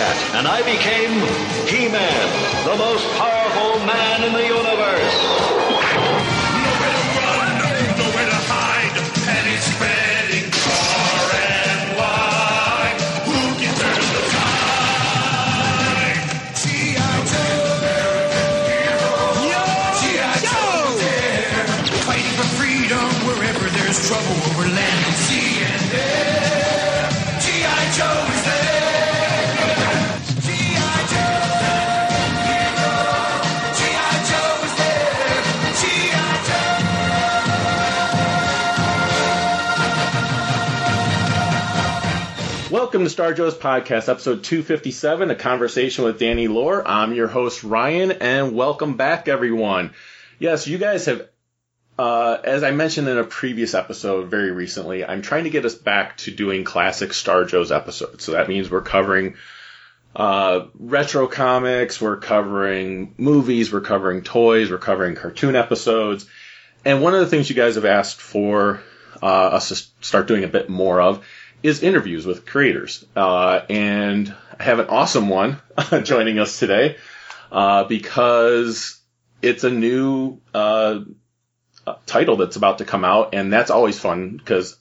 Cat, and I became He-Man, the most powerful man in the universe. Nowhere to run, nowhere to hide. Panic spreading far and wide. Who can turn the tide? G.I. Joe. G.I. Joe. Fighting for freedom wherever there's trouble over land Welcome to Star Joe's podcast, episode 257, a conversation with Danny Lore. I'm your host, Ryan, and welcome back, everyone. Yes, you guys have, uh, as I mentioned in a previous episode very recently, I'm trying to get us back to doing classic Star Joe's episodes. So that means we're covering uh, retro comics, we're covering movies, we're covering toys, we're covering cartoon episodes. And one of the things you guys have asked for uh, us to start doing a bit more of is interviews with creators. Uh, and I have an awesome one joining us today uh, because it's a new uh, uh, title that's about to come out, and that's always fun because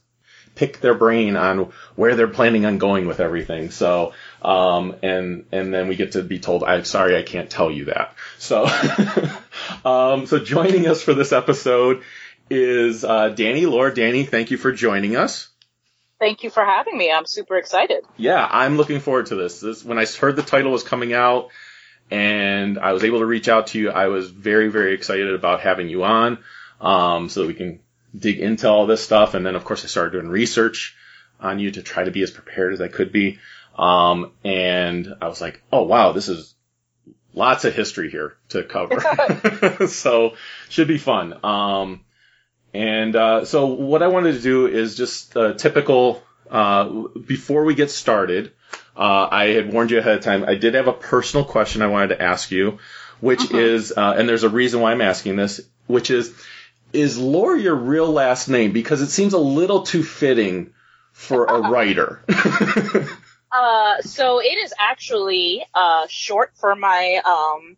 pick their brain on where they're planning on going with everything. So, um, and and then we get to be told, "I'm sorry, I can't tell you that." So, um, so joining us for this episode is uh, Danny Lore. Danny, thank you for joining us. Thank you for having me. I'm super excited. Yeah, I'm looking forward to this. This when I heard the title was coming out and I was able to reach out to you, I was very, very excited about having you on, um, so that we can dig into all this stuff. And then of course I started doing research on you to try to be as prepared as I could be. Um, and I was like, oh wow, this is lots of history here to cover. so should be fun. Um, and uh, so what I wanted to do is just uh, typical. Uh, before we get started, uh, I had warned you ahead of time. I did have a personal question I wanted to ask you, which is, uh, and there's a reason why I'm asking this, which is, is Lore your real last name? Because it seems a little too fitting for a writer. Uh, so it is actually uh, short for my um,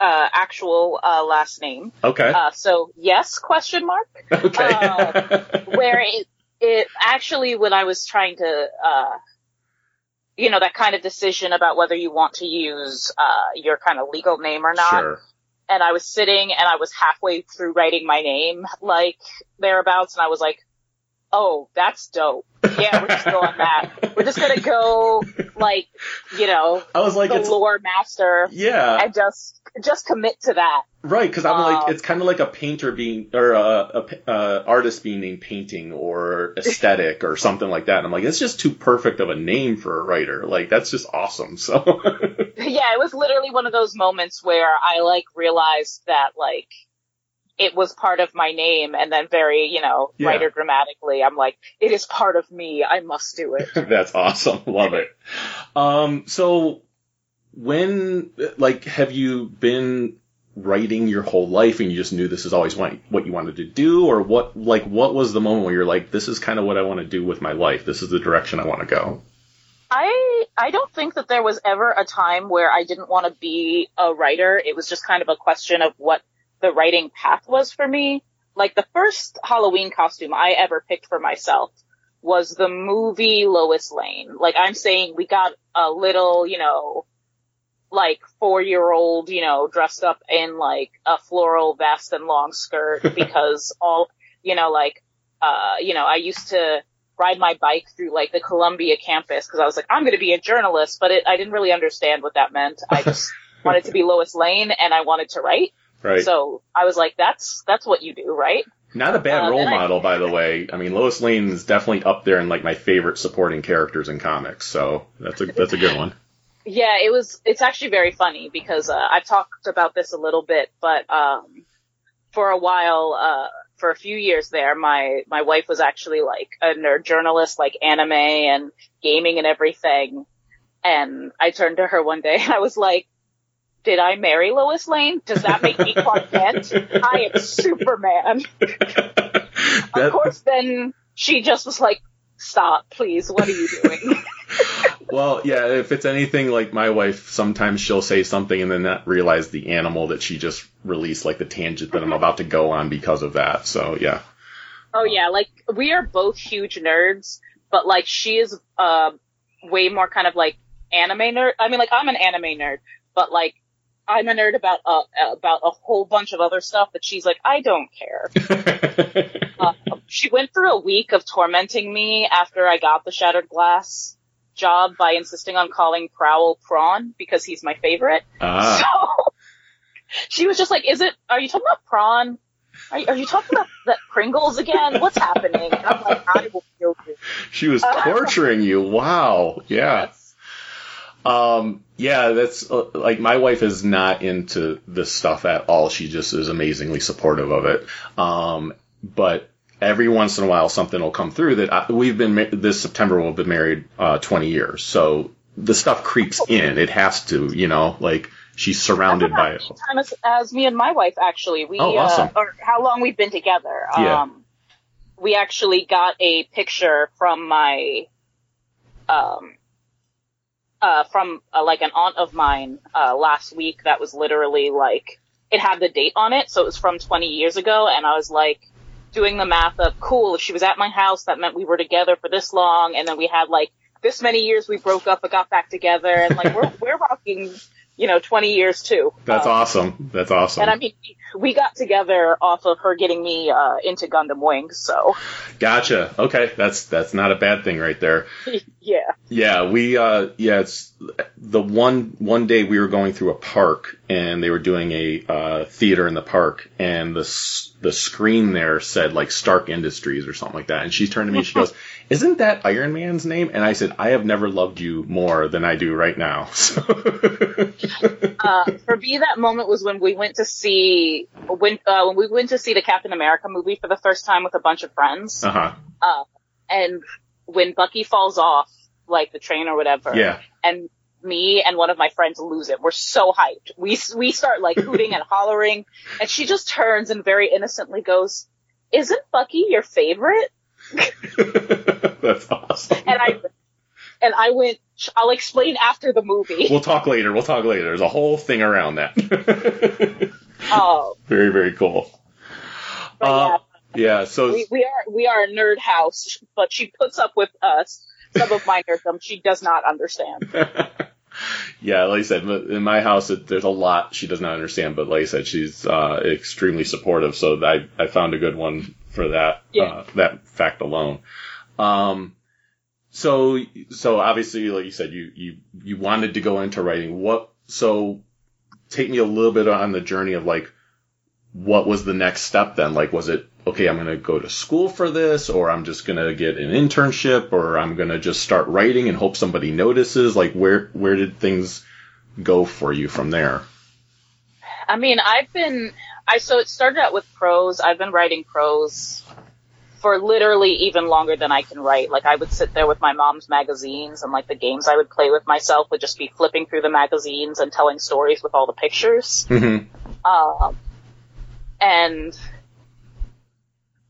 uh, actual uh, last name. okay. Uh, so yes, question mark. okay. uh, Where it it actually when I was trying to uh, you know that kind of decision about whether you want to use uh, your kind of legal name or not. sure. and I was sitting and I was halfway through writing my name, like thereabouts, and I was like, oh, that's dope. Yeah, we're just going that. We're just gonna go, like, you know, I was like, the it's lore master yeah. and just, just commit to that. Right, because I'm like, Um, it's kind of like a painter being, or a uh, artist being named painting or aesthetic or something like that. And I'm like, it's just too perfect of a name for a writer. Like, that's just awesome. So, yeah, it was literally one of those moments where I like realized that like it was part of my name and then very, you know, Yeah. writer grammatically, I'm like, it is part of me. I must do it. that's awesome. Love it. Um, so when, like, have you been writing your whole life and you just knew this is always what, what you wanted to do? Or what, like, what was the moment where you're like, this is kind of what I want to do with my life? This is the direction I want to go? I I don't think that there was ever a time where I didn't want to be a writer. It was just kind of a question of what the writing path was for me. like the first Halloween costume I ever picked for myself was the movie Lois Lane. Like I'm saying, we got a little, you know, like four year old, you know, dressed up in like a floral vest and long skirt because all, you know, like, uh, you know, I used to ride my bike through like the Columbia campus because I was like, I'm going to be a journalist, but it, I didn't really understand what that meant. I just wanted to be Lois Lane and I wanted to write. Right. So I was like, that's, that's what you do, right? Not a bad Uh, role then I- model, by the way. I mean, Lois Lane is definitely up there in like my favorite supporting characters in comics. So that's a that's a good one. Yeah, it was, it's actually very funny because, uh, I've talked about this a little bit, but, um, for a while, uh, for a few years there, my, my wife was actually like a nerd journalist, like anime and gaming and everything. And I turned to her one day and I was like, did I marry Lois Lane? Does that make me Clark Kent? I am Superman. Of course, then she just was like, stop, please, what are you doing? well, yeah, if it's anything like my wife, sometimes she'll say something and then not realize the animal that she just released, like the tangent that I'm about to go on because of that. So yeah. Oh yeah, like we are both huge nerds, but like she is uh way more kind of like anime nerd. I mean, like I'm an anime nerd, but like I'm a nerd about uh, about a whole bunch of other stuff that she's like I don't care. Uh, she went through a week of tormenting me after I got the Shattered Glass job by insisting on calling Prowl Prawn because he's my favorite. ah, So she was just like, "Is it? Are you talking about prawn? Are you, are you talking about that Pringles again? What's happening?" And I'm like, "I will kill you." she was torturing you. Wow. Yeah. Um, yeah, that's uh, like my wife is not into this stuff at all. She just is amazingly supportive of it. Um, but every once in a while something will come through that I, we've been ma- this September we'll be married uh, 20 years. So the stuff creeps in. It has to, you know, like she's surrounded by it. Time as, as me and my wife actually. We Oh, awesome. uh, or how long we've been together. Yeah. Um, we actually got a picture from my um uh from uh, like an aunt of mine uh last week that was literally like it had the date on it so it was from 20 years ago and I was like doing the math of cool if she was at my house that meant we were together for this long and then we had like this many years we broke up but got back together and like we're we're rocking you know 20 years too That's Um, awesome. That's awesome. and I mean, we got together off of her getting me uh, into Gundam Wings, so Gotcha. Okay, that's that's not a bad thing right there. yeah. Yeah, we uh yeah, it's the one one day we were going through a park and they were doing a uh theater in the park and the s- the screen there said like Stark Industries or something like that and she turned to me and she goes, "Isn't that Iron Man's name?" And I said, "I have never loved you more than I do right now." So Uh, for me, that moment was when we went to see when uh, when we went to see the Captain America movie for the first time with a bunch of friends, uh-huh. and when Bucky falls off like the train or whatever, Yeah. and me and one of my friends lose it. We're so hyped. We we start like hooting and hollering, and she just turns and very innocently goes, "Isn't Bucky your favorite?" That's awesome. And I and I went. I'll explain after the movie. We'll talk later. We'll talk later. There's a whole thing around that. Oh, very very cool. but Uh, yeah, so yeah, we, we are we are a nerd house, but she puts up with us. Some of my nerddom she does not understand. yeah, like I said, in my house, it, there's a lot she does not understand, but like I said, she's uh, extremely supportive. So I, I found a good one for that, Yeah. uh, that fact alone. Um, so, so obviously, like you said, you, you, you wanted to go into writing. What, so take me a little bit on the journey of like, what was the next step then? Like, was it, okay, I'm going to go to school for this, or I'm just going to get an internship, or I'm going to just start writing and hope somebody notices? Like, where, where did things go for you from there? I mean, I've been I so it started out with prose. I've been writing prose for literally even longer than I can write. Like I would sit there with my mom's magazines and like the games I would play with myself would just be flipping through the magazines and telling stories with all the pictures. Mm-hmm. Um, and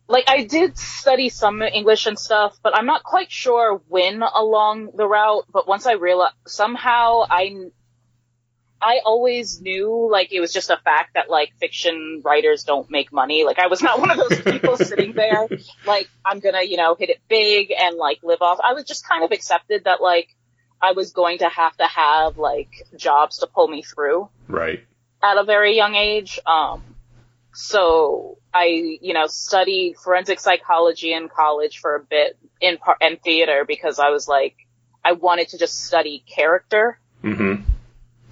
like I did study some English and stuff, but I'm not quite sure when along the route. But once I realized somehow I, I always knew like it was just a fact that like fiction writers don't make money. Like I was not one of those people sitting there like I'm gonna you know hit it big and like live off. I was just kind of accepted that like I was going to have to have like jobs to pull me through Right. at a very young age. Um, so I, you know, studied forensic psychology in college for a bit in part and theater because I was like, I wanted to just study character, Mm-hmm.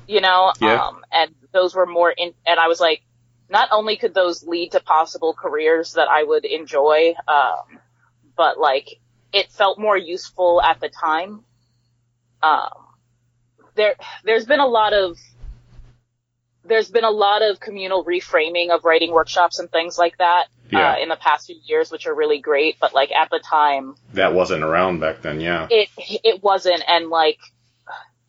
you know, Yeah. um, and those were more in, and I was like, not only could those lead to possible careers that I would enjoy, um, but like it felt more useful at the time. Um, there, there's been a lot of, there's been a lot of communal reframing of writing workshops and things like that, Yeah. uh, in the past few years, which are really great. But like at the time, That wasn't around back then. Yeah. it, it wasn't. And like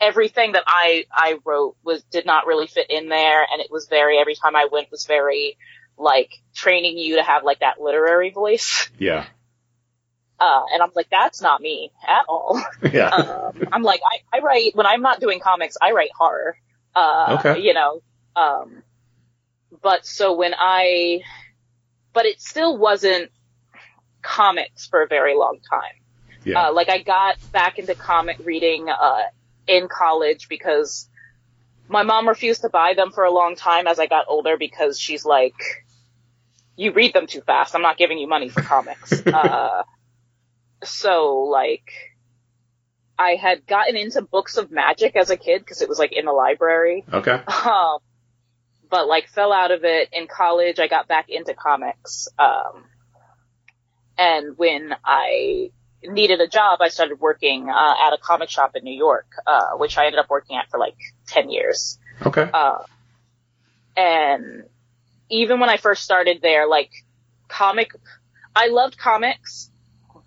everything that I, I wrote was, did not really fit in there. And it was very, every time I went was very like training you to have like that literary voice. Yeah. Uh, and I'm like, that's not me at all. Yeah. um, I'm like, I, I write, when I'm not doing comics, I write horror. Uh, Okay. you know, um, but so when I, but it still wasn't comics for a very long time. Yeah. Uh, like I got back into comic reading, uh, in college because my mom refused to buy them for a long time as I got older because she's like, you read them too fast. I'm not giving you money for comics. uh, so like, I had gotten into books of magic as a kid because it was like in the library. okay. Um, but like fell out of it in college. I got back into comics. Um, and when I needed a job, I started working uh, at a comic shop in New York, uh, which I ended up working at for like ten years. Okay. Uh, and even when I first started there, like comic, I loved comics,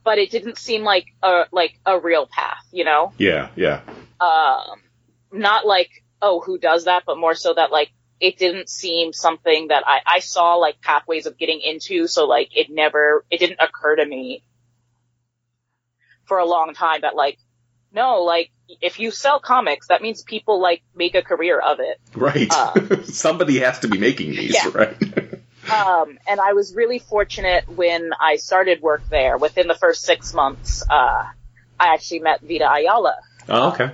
but it didn't seem like a like a real path, you know Yeah. Yeah. um, not like, oh, who does that, but more so that like, it didn't seem something that I, I saw like pathways of getting into. So like, it never, it didn't occur to me for a long time that like, no, like, if you sell comics, that means people like make a career of it. Right. Uh, Somebody has to be making these, Yeah. right? Um, and I was really fortunate when I started work there. Within the first six months, uh, I actually met Vita Ayala, oh, okay.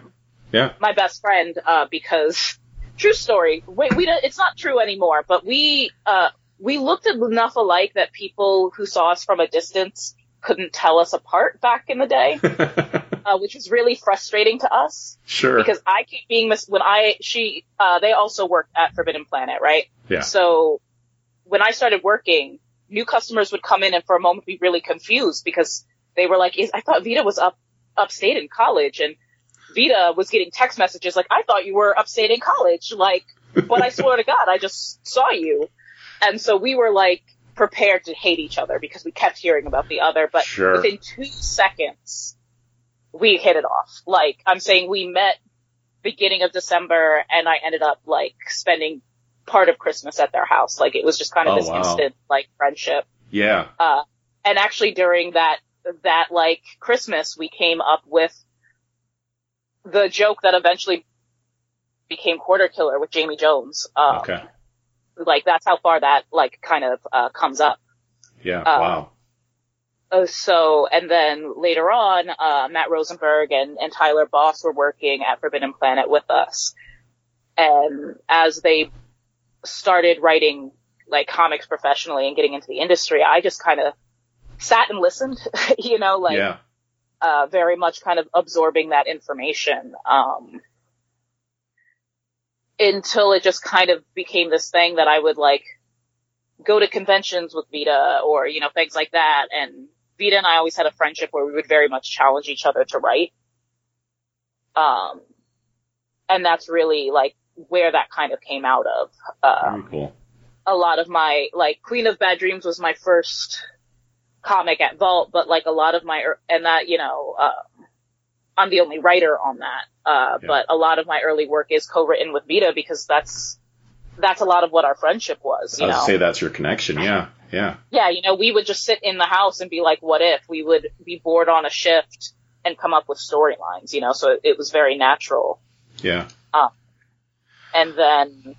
Yeah. my best friend, uh, because true story. We, we it's not true anymore, but we, uh, we looked enough alike that people who saw us from a distance couldn't tell us apart back in the day, uh, which was really frustrating to us sure. because I keep being mis- when I, she, uh, they also worked at Forbidden Planet, right? Yeah. So when I started working, new customers would come in and for a moment be really confused because they were like, is, I thought Vita was up, upstate in college and Vita was getting text messages like, I thought you were upstate in college. Like, but I swear to God, I just saw you. And so we were like prepared to hate each other because we kept hearing about the other, but Sure. within two seconds, we hit it off. Like, I'm saying we met beginning of December and I ended up like spending part of Christmas at their house. Like it was just kind of Oh, this wow. instant like friendship. yeah. Uh, and actually during that, that like Christmas, we came up with the joke that eventually became Quarter Killer with Jamie Jones. Um, Okay. Like that's how far that like kind of, uh, comes up. Yeah. uh, wow. Uh, so, and then later on, uh, Matt Rosenberg and, and Tyler Boss were working at Forbidden Planet with us. And as they started writing like comics professionally and getting into the industry, I just kind of sat and listened, you know, like, yeah. Uh, very much kind of absorbing that information. Um, until it just kind of became this thing that I would like go to conventions with Vita or, you know, things like that. And Vita and I always had a friendship where we would very much challenge each other to write. Um, and that's really like where that kind of came out of. Uh, Very cool. a lot of my like Queen of Bad Dreams was my first comic at Vault, but like a lot of my and that you know uh, I'm the only writer on that. Uh, Yeah. But a lot of my early work is co-written with Vita because that's that's a lot of what our friendship was. I You was know, say that's your connection. Yeah. Yeah. yeah, you know, we would just sit in the house and be like, "What if?" We would be bored on a shift and come up with storylines. You know, so it, it was very natural. Yeah. Uh, and then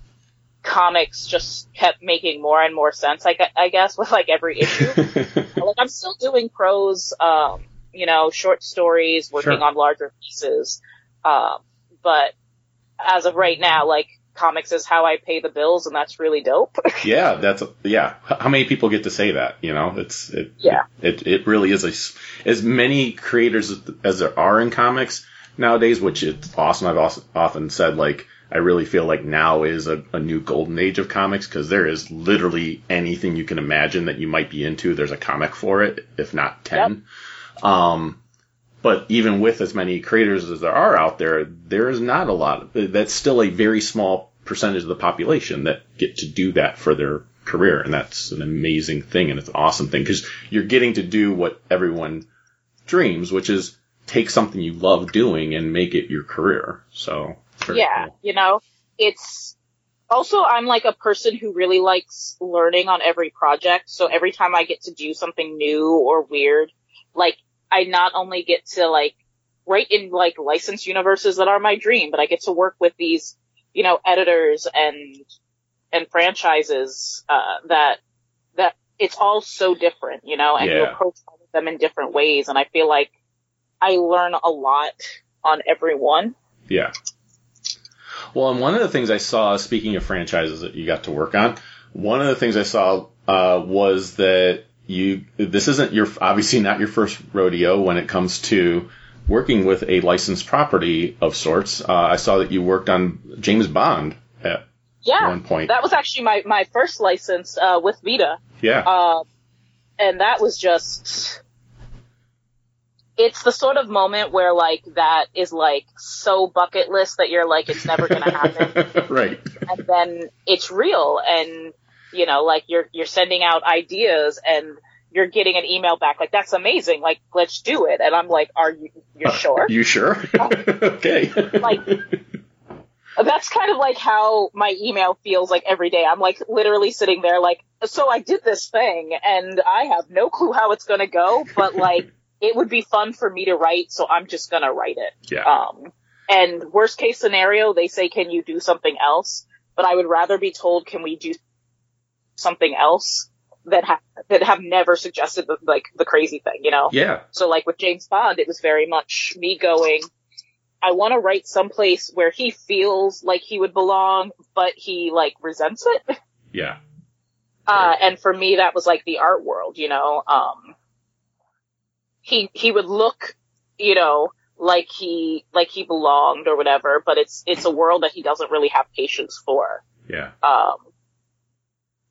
comics just kept making more and more sense. I, I guess with like every issue. like I'm still doing prose, um, you know, short stories, working Sure. on larger pieces. Um, but as of right now, like comics is how I pay the bills, and that's really dope. yeah, that's yeah. How many people get to say that? You know, it's it. Yeah. It it really is a as many creators as- there are in comics nowadays, which is awesome. I've also often said like I really feel like now is a, a new golden age of comics because there is literally anything you can imagine that you might be into. There's a comic for it, if not ten. Um, but even with as many creators as there are out there, there is not a lot. That's still a very small percentage of the population that get to do that for their career, and that's an amazing thing and it's an awesome thing because you're getting to do what everyone dreams, which is take something you love doing and make it your career. So very yeah, cool. you know, it's also I'm like a person who really likes learning on every project. So every time I get to do something new or weird, like I not only get to like write in like licensed universes that are my dream, but I get to work with these, you know, editors and and franchises uh, that that it's all so different, you know, and you approach all of them in different ways, and I feel like I learn a lot on every one. Yeah. Well, and one of the things I saw, speaking of franchises that you got to work on, one of the things I saw uh, was that you this isn't your obviously not your first rodeo when it comes to working with a licensed property of sorts. Uh, I saw that you worked on James Bond at Yeah, one point. that was actually my my first license uh, with Vita, yeah. uh, and that was just. It's the sort of moment where like that is like so bucket list that you're like it's never gonna happen, right. and then it's real, and you know like you're you're sending out ideas and you're getting an email back like that's amazing, like let's do it, and I'm like, are you you're uh, sure? You sure? okay. Like- that's kind of like how my email feels like every day. I'm like literally sitting there like, so I did this thing and I have no clue how it's gonna go, but like it would be fun for me to write, so I'm just gonna write it. yeah. Um, and worst case scenario, they say, can you do something else? But I would rather be told, can we do something else that have, that have never suggested the, like the crazy thing, you know? yeah. So like with James Bond, it was very much me going, I want to write someplace where he feels like he would belong, but he like resents it. Yeah. Uh, and for me, that was like the art world, you know, um, he, he would look, you know, like he, like he belonged or whatever, but it's, it's a world that he doesn't really have patience for. Yeah. Um,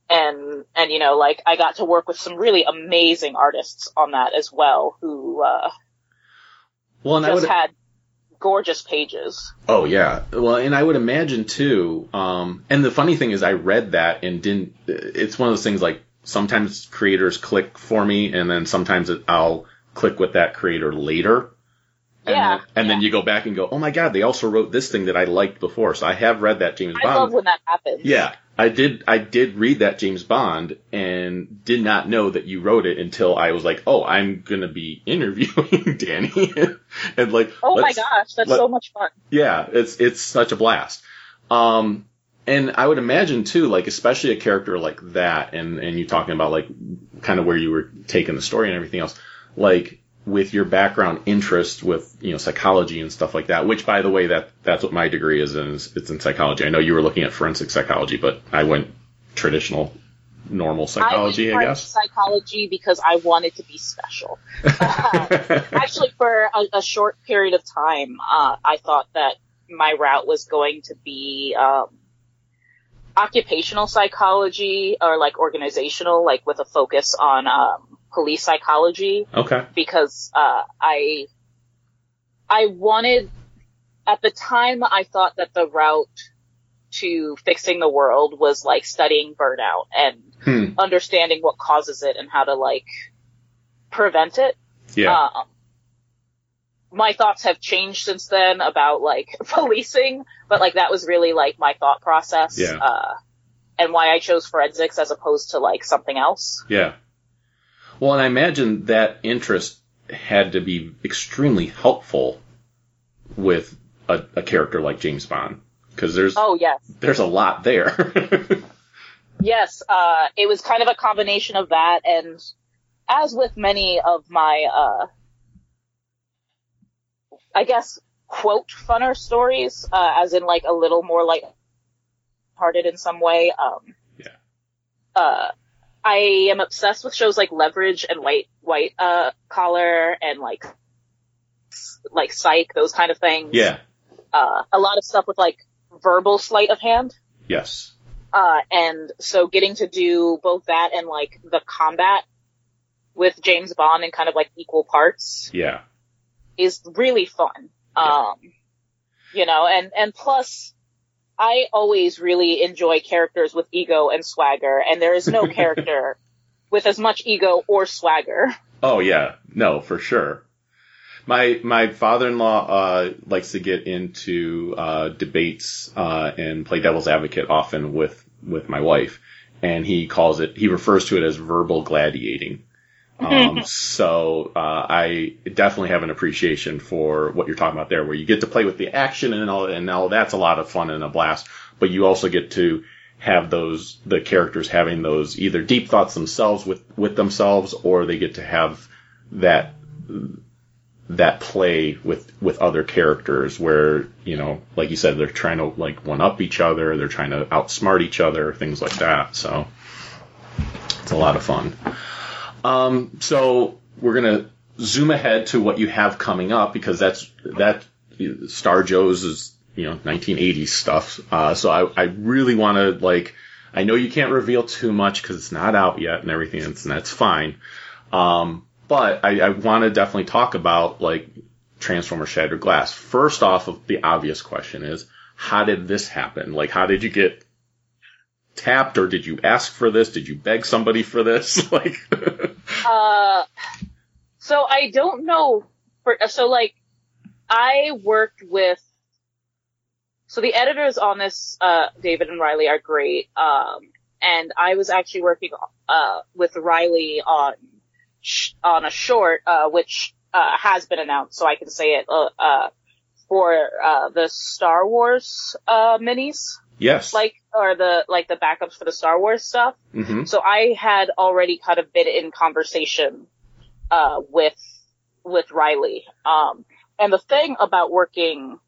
and, and you know, like I got to work with some really amazing artists on that as well who, uh, Well, and I just would had gorgeous pages. Oh yeah. Well, and I would imagine too. Um, and the funny thing is, I read that and didn't. It's one of those things like sometimes creators click for me, and then sometimes it, I'll click with that creator later. And Yeah, Then, and then you go back and go, oh my god, they also wrote this thing that I liked before. So I have read that James I Bond. I love when that happens. Yeah, I did. I did read that James Bond and did not know that you wrote it until I was like, "Oh, I'm gonna be interviewing Danny," and like, Oh my gosh, that's let- so much fun. yeah, it's it's such a blast. Um, and I would imagine too, like especially a character like that, and and you talking about like kind of where you were taking the story and everything else, like with your background interest with you know psychology and stuff like that. Which, by the way, that that's what my degree is in. Is it's in psychology. I know you were looking at forensic psychology, but I went traditional, normal psychology, I, I, guess. psychology because I wanted to be special. Actually, for a, a short period of time, uh, I thought that my route was going to be um, occupational psychology or like organizational, like with a focus on um, police psychology. okay. because uh, I I wanted at the time I thought that the route to fixing the world was like studying burnout and Hmm. understanding what causes it and how to like prevent it. Yeah. Um, my thoughts have changed since then about like policing, but like that was really like my thought process. Yeah. Uh, and why I chose forensics as opposed to like something else. Yeah. Well, and I imagine that interest had to be extremely helpful with a, a character like James Bond. Because there's Oh yes. there's a lot there. Yes, uh, it was kind of a combination of that, and as with many of my, uh, I guess, quote funner stories, uh, as in like a little more light hearted in some way. Um, Yeah. I am obsessed with shows like Leverage and White White uh, Collar and like like Psych, those kind of things. yeah. Uh, a lot of stuff with like verbal sleight of hand. Yes. Uh, and so getting to do both that and like the combat with James Bond in kind of like equal parts Yeah. is really fun. Um, you know, and, and plus I always really enjoy characters with ego and swagger and there is no character with as much ego or swagger. Oh yeah, no, for sure. My my father-in-law uh, likes to get into uh, debates uh, and play devil's advocate often with with my wife, and he calls it he refers to it as verbal gladiating. Um, so uh, I definitely have an appreciation for what you're talking about there, where you get to play with the action and all, and all that's a lot of fun and a blast. But you also get to have those the characters having those either deep thoughts themselves with with themselves, or they get to have that that play with with other characters where you know like you said they're trying to like one up each other they're trying to outsmart each other things like that so it's a lot of fun um so we're gonna zoom ahead to what you have coming up because that's that star joe's is you know 1980s stuff uh so i i really want to like i know you can't reveal too much because it's not out yet and everything and that's fine um but I, I want to definitely talk about like Transformer Shattered Glass. First off, of the obvious question is, how did this happen? Like, how did you get tapped, or did you ask for this? Did you beg somebody for this? like, Uh, so I don't know. For, so like, I worked with. So the editors on this, uh, David and Riley are great. Um, and I was actually working uh with Riley on sh- on a short, uh, which uh has been announced, so I can say it. Uh, uh for uh the Star Wars uh minis, yes, like or the like the backups for the Star Wars stuff. hmm So I had already kind of been in conversation uh, with with Riley. Um, and the thing about working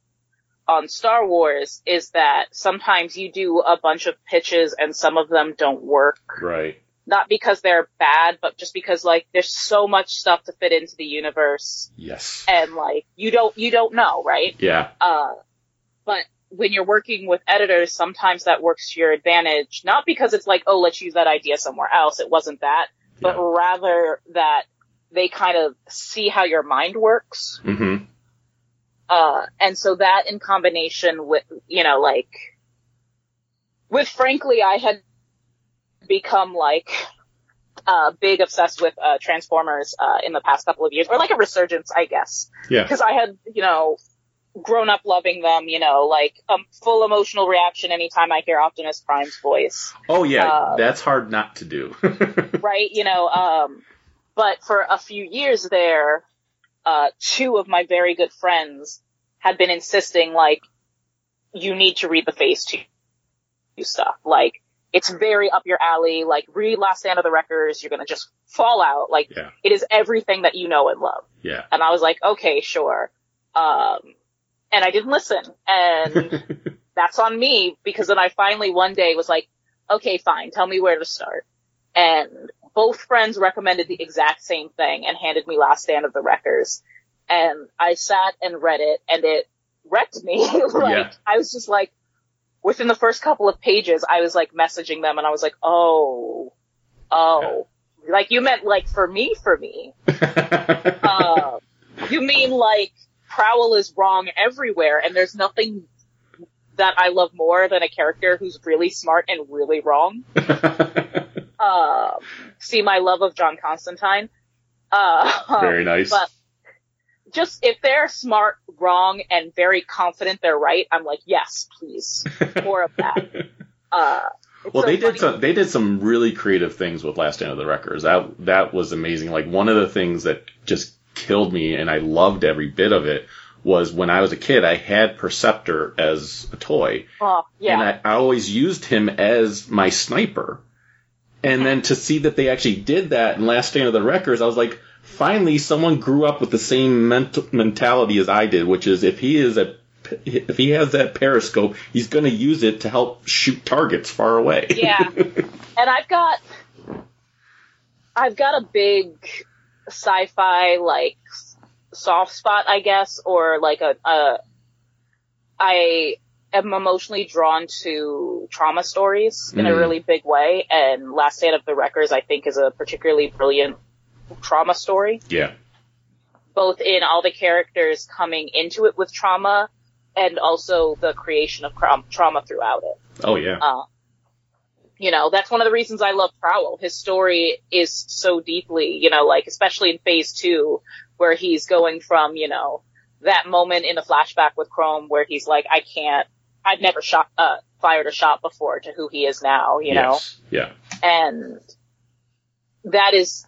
on Star Wars is that sometimes you do a bunch of pitches and some of them don't work. right, Not because they're bad, but just because like there's so much stuff to fit into the universe yes, and like you don't you don't know, right? yeah, Uh, but when you're working with editors, sometimes that works to your advantage. Not because it's like, oh, let's use that idea somewhere else. It wasn't that, but Yeah. rather that they kind of see how your mind works. hmm Uh, and so that in combination with, you know, like, with frankly, I had become like, uh, big obsessed with, uh, Transformers, uh, in the past couple of years, or like a resurgence, I guess yeah, because I had, you know, grown up loving them, you know, like a full emotional reaction anytime I hear Optimus Prime's voice, oh yeah, uh, that's hard not to do. right? You know, um, but for a few years there, uh, two of my very good friends had been insisting like, you need to read the Phase 2 stuff. Like, it's very up your alley. Like, read Last Stand of the Wreckers. You're gonna just fall out. Like, Yeah. it is everything that you know and love. yeah, And I was like, okay, sure. Um, and I didn't listen. And that's on me because then I finally one day was like, okay, fine, tell me where to start. And both friends recommended the exact same thing and handed me Last Stand of the Wreckers. And I sat and read it and it wrecked me. like, Yeah. I was just like, within the first couple of pages, I was like messaging them and I was like, oh, oh, like you meant like for me, for me. Uh, you mean like Prowl is wrong everywhere, and there's nothing that I love more than a character who's really smart and really wrong. Uh, see my love of John Constantine. Uh, Very nice. But just if they're smart, wrong, and very confident they're right, I'm like, yes, please, more of that. Uh, Well, so they did some. They did some really creative things with Last Stand of the Wreckers. That that was amazing. Like one of the things that just killed me, and I loved every bit of it, was when I was a kid, I had Perceptor as a toy, Oh, yeah. and I, I always used him as my sniper. And then to see that they actually did that in Last Stand of the Wreckers, I was like, finally, someone grew up with the same mental mentality as I did, which is if he is a if he has that periscope, he's going to use it to help shoot targets far away. Yeah. and I've got I've got a big sci-fi like soft spot, I guess, or like a, a I am emotionally drawn to trauma stories in a Mm. really big way, and Last Stand of the Wreckers I think is a particularly brilliant trauma story, yeah. both in all the characters coming into it with trauma and also the creation of trauma throughout it. Oh yeah. Uh, you know, that's one of the reasons I love Prowl. His story is so deeply, you know, like, especially in phase two, where he's going from, you know, that moment in the flashback with Chrome where he's like, I can't, I've never shot, uh, fired a shot before to who he is now, you know? yes. Yeah. And that is,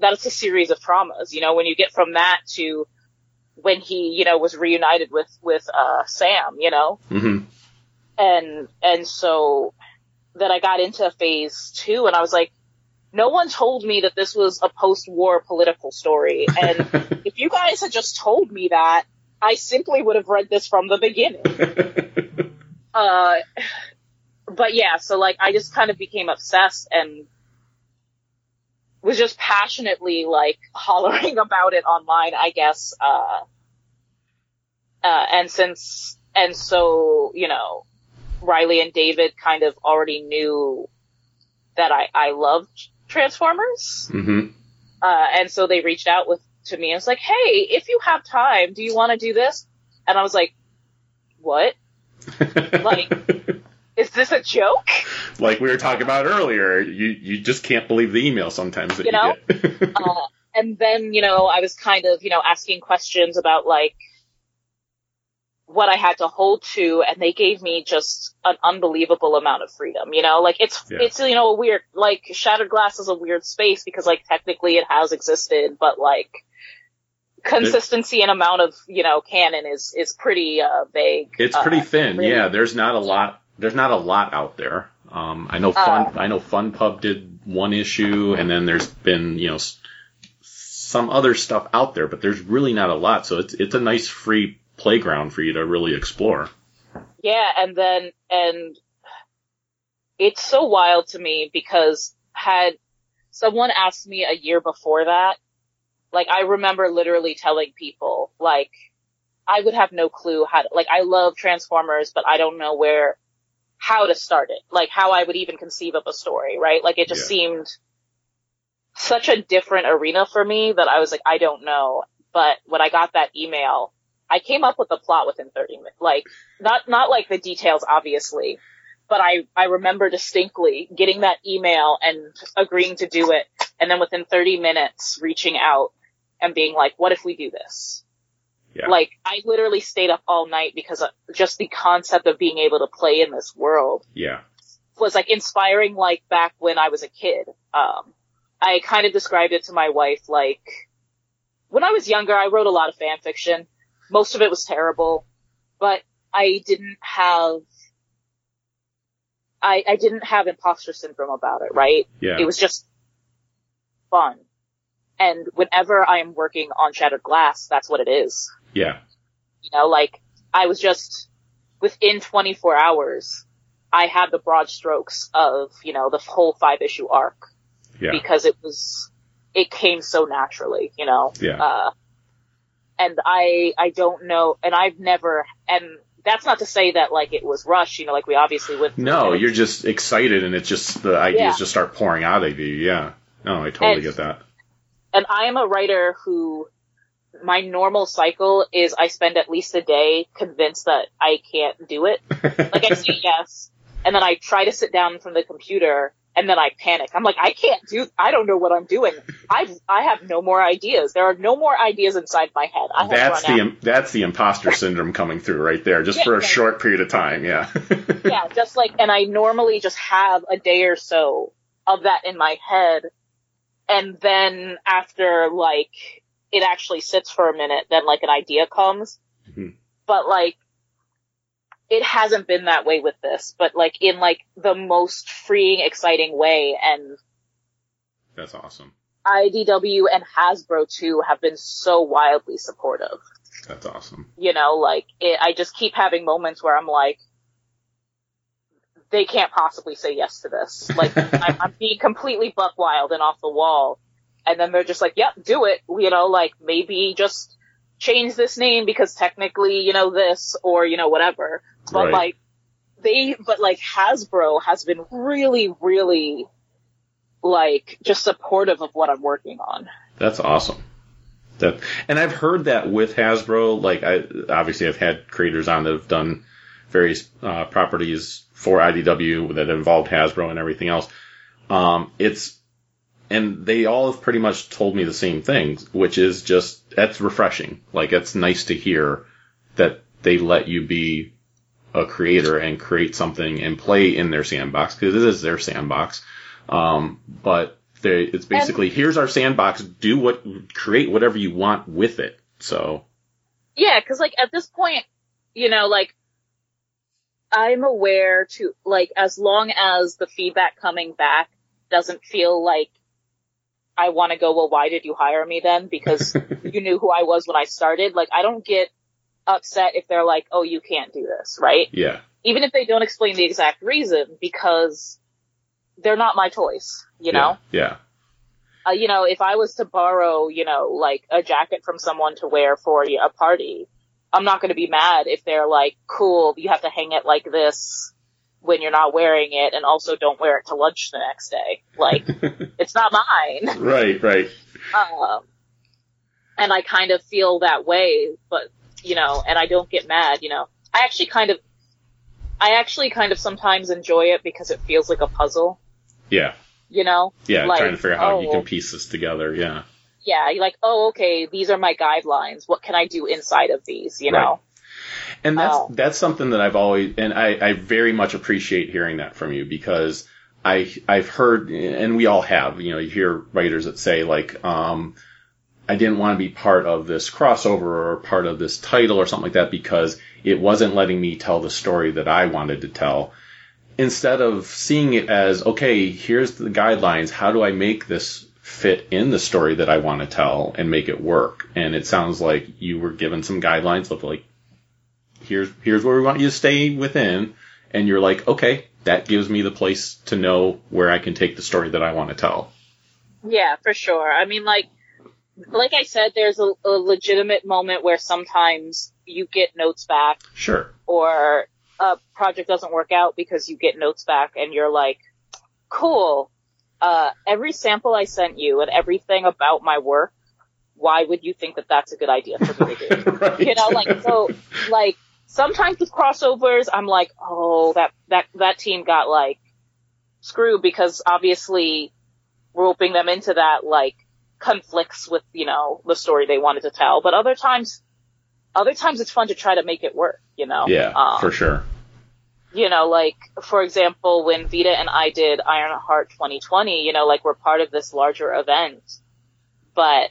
that is a series of traumas, you know, when you get from that to when he, you know, was reunited with, with, uh, Sam, you know? hmm and and so then I got into phase two, and I was like, no one told me that this was a post-war political story, and if you guys had just told me that, I simply would have read this from the beginning. Uh, but yeah, so like I just kind of became obsessed and was just passionately like hollering about it online, I guess. Uh, uh, and since, and so, you know, Riley and David kind of already knew that I, I loved Transformers. hmm Uh, and so they reached out with, to me and was like, Hey, if you have time, do you want to do this? And I was like, what? Like- Is this a joke? like we were talking about earlier, you you just can't believe the email sometimes that You you, know? get. Uh, and then, you know, I was kind of, you know, asking questions about like what I had to hold to and they gave me just an unbelievable amount of freedom, you know, like it's, Yeah. it's, you know, a weird, like Shattered Glass is a weird space because like technically it has existed, but like consistency and amount of, you know, canon is, is pretty, uh, vague. It's Uh, pretty thin. really. Yeah, there's not a lot. There's not a lot out there. Um, I know Fun. I know Fun Pub did one issue, and then there's been you know some other stuff out there, but there's really not a lot. So it's it's a nice free playground for you to really explore. Yeah, and then and it's so wild to me because had someone asked me a year before that, like I remember literally telling people like I would have no clue how to like I love Transformers, but I don't know where how to start it, like how I would even conceive of a story, right? Like it just Yeah. seemed such a different arena for me that I was like I don't know. But when I got that email, I came up with the plot within 30 minutes. Like, not, not like the details, obviously, but I, I remember distinctly getting that email and agreeing to do it. And then within 30 minutes reaching out and being like, what if we do this? Yeah. Like, I literally stayed up all night because of just the concept of being able to play in this world Yeah. was like inspiring like back when I was a kid. Um, I kind of described it to my wife like when I was younger, I wrote a lot of fan fiction. Most of it was terrible, but I didn't have I, I didn't have imposter syndrome about it, right? Yeah. It was just fun. And whenever I am working on Shattered Glass, that's what it is. yeah. You know, like I was just within 24 hours, I had the broad strokes of, you know, the whole five issue arc Yeah. because it was, it came so naturally, you know? Yeah. Uh, and I, I don't know, and I've never, and that's not to say that like it was rushed, you know, like we obviously went No, you're just excited, and it's just the ideas Yeah. just start pouring out of you. Yeah. No, I totally And- get that. and I am a writer who my normal cycle is I spend at least a day convinced that I can't do it. Like I say yes, and then I try to sit down from the computer, and then I panic. I'm like, I can't do. I don't know what I'm doing. I I have no more ideas. There are no more ideas inside my head. I have That's the out. that's the imposter syndrome coming through right there, just Yeah, for a yeah. short period of time. Yeah. yeah, just like, and I normally just have a day or so of that in my head. And then after like, it actually sits for a minute, then like an idea comes Mhm. but like, it hasn't been that way with this, but like in like the most freeing, exciting way. And That's awesome. IDW and Hasbro too have been so wildly supportive. That's awesome. You know, like it, I just keep having moments where I'm like, they can't possibly say yes to this. Like I'm, I'm being completely buck wild and off the wall, and then they're just like, "Yep, do it." You know, like maybe just change this name because technically, you know, this or you know whatever. But Right. like they, but like Hasbro has been really, really like just supportive of what I'm working on. That's awesome. That and I've heard that with Hasbro. Like I obviously I've had creators on that have done various uh, properties for IDW that involved Hasbro and everything else. Um, it's and they all have pretty much told me the same thing, which is just that's refreshing. Like it's nice to hear that they let you be a creator and create something and play in their sandbox because it is their sandbox. Um, but they, it's basically here's our sandbox. Do what, create whatever you want with it. So Yeah, because like at this point, you know, like I'm aware to like as long as the feedback coming back doesn't feel like I want to go, well, why did you hire me then? Because you knew who I was when I started. Like I don't get upset if they're like, oh, you can't do this, right? yeah, Even if they don't explain the exact reason, because they're not my choice, you know? yeah, uh, you know, if I was to borrow, you know, like a jacket from someone to wear for a party, I'm not going to be mad if they're like, cool, you have to hang it like this when you're not wearing it and also don't wear it to lunch the next day. Like, it's not mine. right, right. Um, and I kind of feel that way, but, you know, and I don't get mad, you know. I actually kind of, I actually kind of sometimes enjoy it because it feels like a puzzle, Yeah, you know? yeah. Like, trying to figure out how you oh, can piece this together. Yeah. yeah, you're like, oh, okay, these are my guidelines. What can I do inside of these? You Right. know? And that's Oh. that's something that I've always and I, I very much appreciate hearing that from you because I I've heard and we all have you know you hear writers that say like um I didn't want to be part of this crossover or part of this title or something like that because it wasn't letting me tell the story that I wanted to tell instead of seeing it as okay here's the guidelines how do I make this fit in the story that I want to tell and make it work and it sounds like you were given some guidelines of like here's here's where we want you to stay within and you're like okay that gives me the place to know where I can take the story that I want to tell Yeah, for sure. I mean, like, like I said, there's a, a legitimate moment where sometimes you get notes back sure or a project doesn't work out because you get notes back and you're like, cool. Uh, every sample I sent you and everything about my work, why would you think that that's a good idea for me to do? right. you know, like so, like sometimes with crossovers, I'm like, oh, that that that team got like screwed because obviously roping them into that like conflicts with you know the story they wanted to tell. But other times, other times it's fun to try to make it work. You know, yeah Um, for sure you know, like, for example, when Vita and I did Ironheart 2020, you know, like, we're part of this larger event, but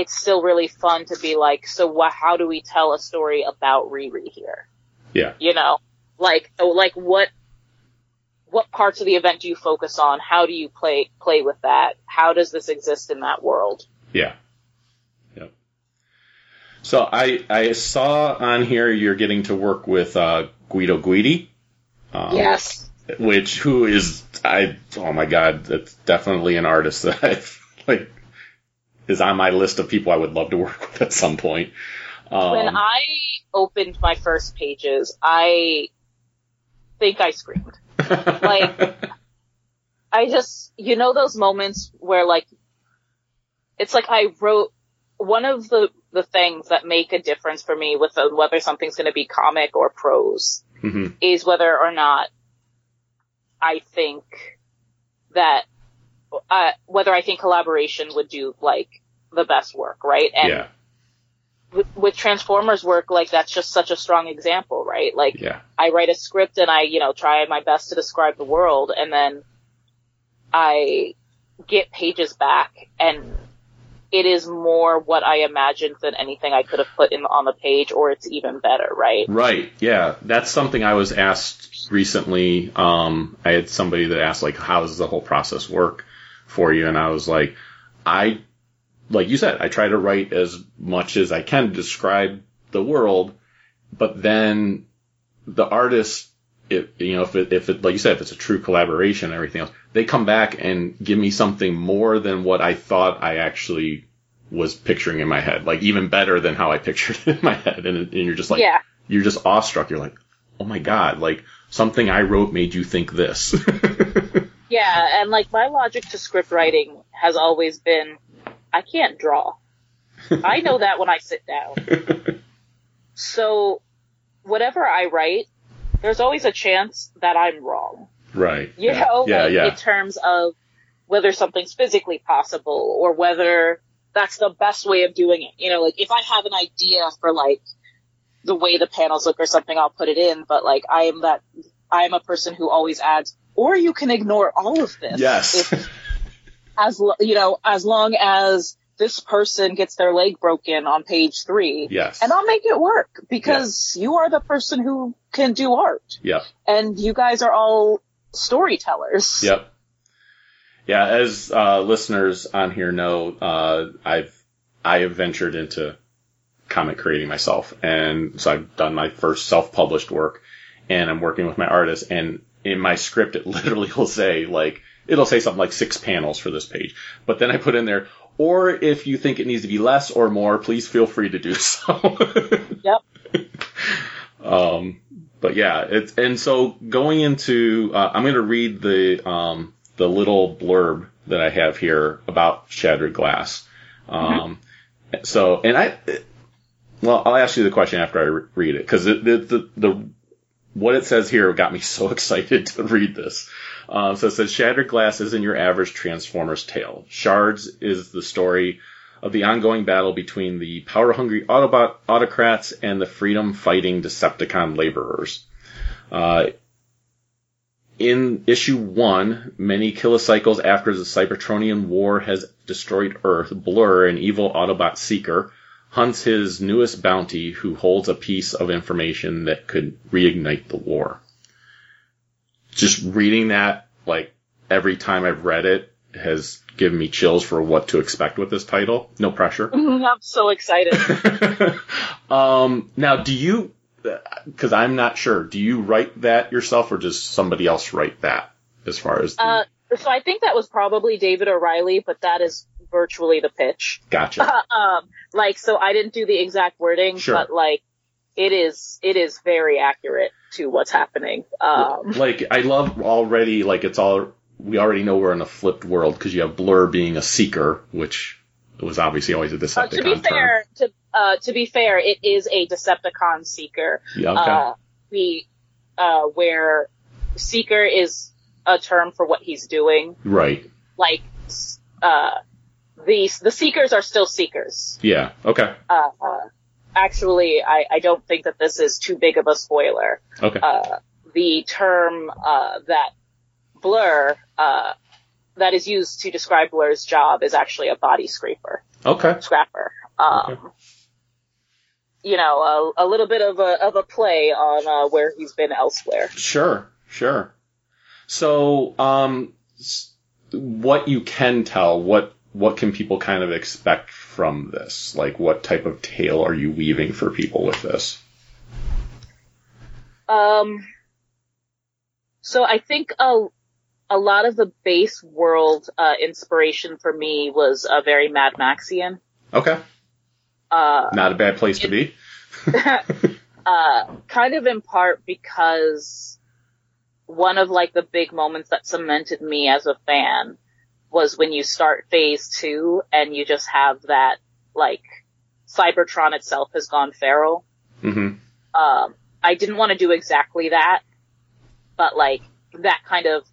it's still really fun to be like, so wha how do we tell a story about Riri here? yeah You know, like, oh, like, what, what parts of the event do you focus on? How do you play, play with that? How does this exist in that world? Yeah. Yep. So I I saw on here you're getting to work with uh, Guido Guidi. Um, yes. Which who is I oh my god that's definitely an artist that I've like is on my list of people I would love to work with at some point. Um, When I opened my first pages, I think I screamed. like- I just, you know, those moments where like, it's like I wrote one of the, the things that make a difference for me with uh, whether something's going to be comic or prose Mhm. is whether or not I think that, uh, whether I think collaboration would do like the best work, right? And yeah, with, with Transformers work, like that's just such a strong example, right? Like, yeah, I write a script and I, you know, try my best to describe the world and then I get pages back and it is more what I imagined than anything I could have put in on the page, or it's even better, right? Right. Yeah. That's something I was asked recently. Um, I had somebody that asked like, how does the whole process work for you? And I was like, I, like you said, I try to write as much as I can to describe the world, but then the artist, if, you know, if it, if it, like you said, if it's a true collaboration and everything else, they come back and give me something more than what I thought I actually was picturing in my head. Like even better than how I pictured it in my head. And, and you're just like, Yeah. you're just awestruck. You're like, oh my God, like something I wrote made you think this. Yeah, and like my logic to script writing has always been, I can't draw. I know that when I sit down. So, whatever I write, there's always a chance that I'm wrong. right. You yeah. know, yeah, like yeah. in terms of whether something's physically possible or whether that's the best way of doing it. You know, like if I have an idea for like the way the panels look or something, I'll put it in. But like I am that I am a person who always adds, or you can ignore all of this. Yes. If, as you know, as long as this person gets their leg broken on page three, yes. and I'll make it work because you are the person who can do art, Yep. and you guys are all storytellers. Yep. Yeah, as uh, listeners on here know, uh, I've I have ventured into comic creating myself, and so I've done my first self-published work, and I'm working with my artist, and in my script it literally will say like it'll say something like six panels for this page, but then I put in there, or if you think it needs to be less or more, please feel free to do so. Yep. Um, but yeah, it's and so going into, uh, I'm going to read the um, the little blurb that I have here about Shattered Glass. Um, so and I, well, I'll ask you the question after I re- read it because the, the the the what it says here got me so excited to read this. Um, so it says Shattered Glass isn't your average Transformers tale. Shards is the story of the ongoing battle between the power-hungry Autobot autocrats and the freedom-fighting Decepticon laborers. Uh, in issue one, many kilocycles after the Cybertronian War has destroyed Earth, Blurr, an evil Autobot seeker, hunts his newest bounty who holds a piece of information that could reignite the war. Just reading that, like, every time I've read it has given me chills for what to expect with this title. No pressure. I'm so excited. um, now, do you, because I'm not sure, do you write that yourself or does somebody else write that as far as the, Uh, so I think that was probably David O'Reilly, but that is virtually the pitch. gotcha? um, like, so I didn't do the exact wording, Sure. but like, it is, it is very accurate to what's happening. Um, like, I love already, like, it's all, we already know we're in a flipped world because you have Blurr being a seeker, which was obviously always a uh, Decepticon to be term. fair, to, uh, to be fair, it is a Decepticon seeker. Yeah, okay. Uh, we, uh, where seeker is a term for what he's doing. right. Like, uh, the, the seekers are still seekers. Yeah, okay. Uh, uh, actually, I, I don't think that this is too big of a spoiler. Okay. Uh, the term, uh, that Blurr, uh, that is used to describe Blurr's job is actually a body scraper, okay. scrapper. Um, Okay. you know, a, a little bit of a, of a play on, uh, where he's been elsewhere. Sure, sure. So, um, what you can tell, what what can people kind of expect from this? Like, what type of tale are you weaving for people with this? Um, so I think a, a lot of the base world, uh, inspiration for me was, uh, very Mad Maxian. Okay, Uh, not a bad place to be. uh, kind of in part because one of like the big moments that cemented me as a fan was when you start phase two and you just have that like Cybertron itself has gone feral. hmm Um, I didn't want to do exactly that, but like that kind of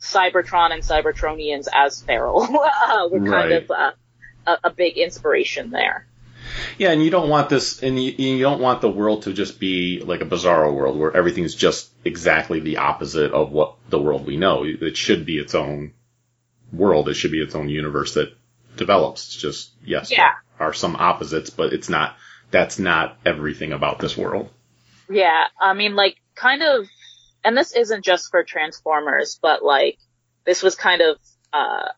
Cybertron and Cybertronians as feral uh, were kind Right. of uh, a, a big inspiration there. Yeah, and you don't want this, and you, you don't want the world to just be like a bizarro world where everything's just exactly the opposite of what the world we know. It should be its own world. It should be its own universe that develops. It's just yes, Yeah. there are some opposites, but it's not. That's not everything about this world. Yeah, I mean, like, kind of, and this isn't just for Transformers, but like, this was kind of, uh,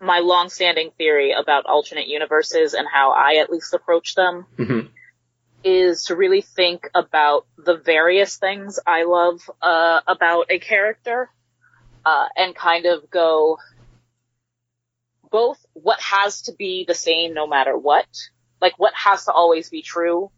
my long-standing theory about alternate universes and how I at least approach them Mhm. is to really think about the various things I love, uh, about a character, uh, and kind of go, both what has to be the same no matter what, like what has to always be true,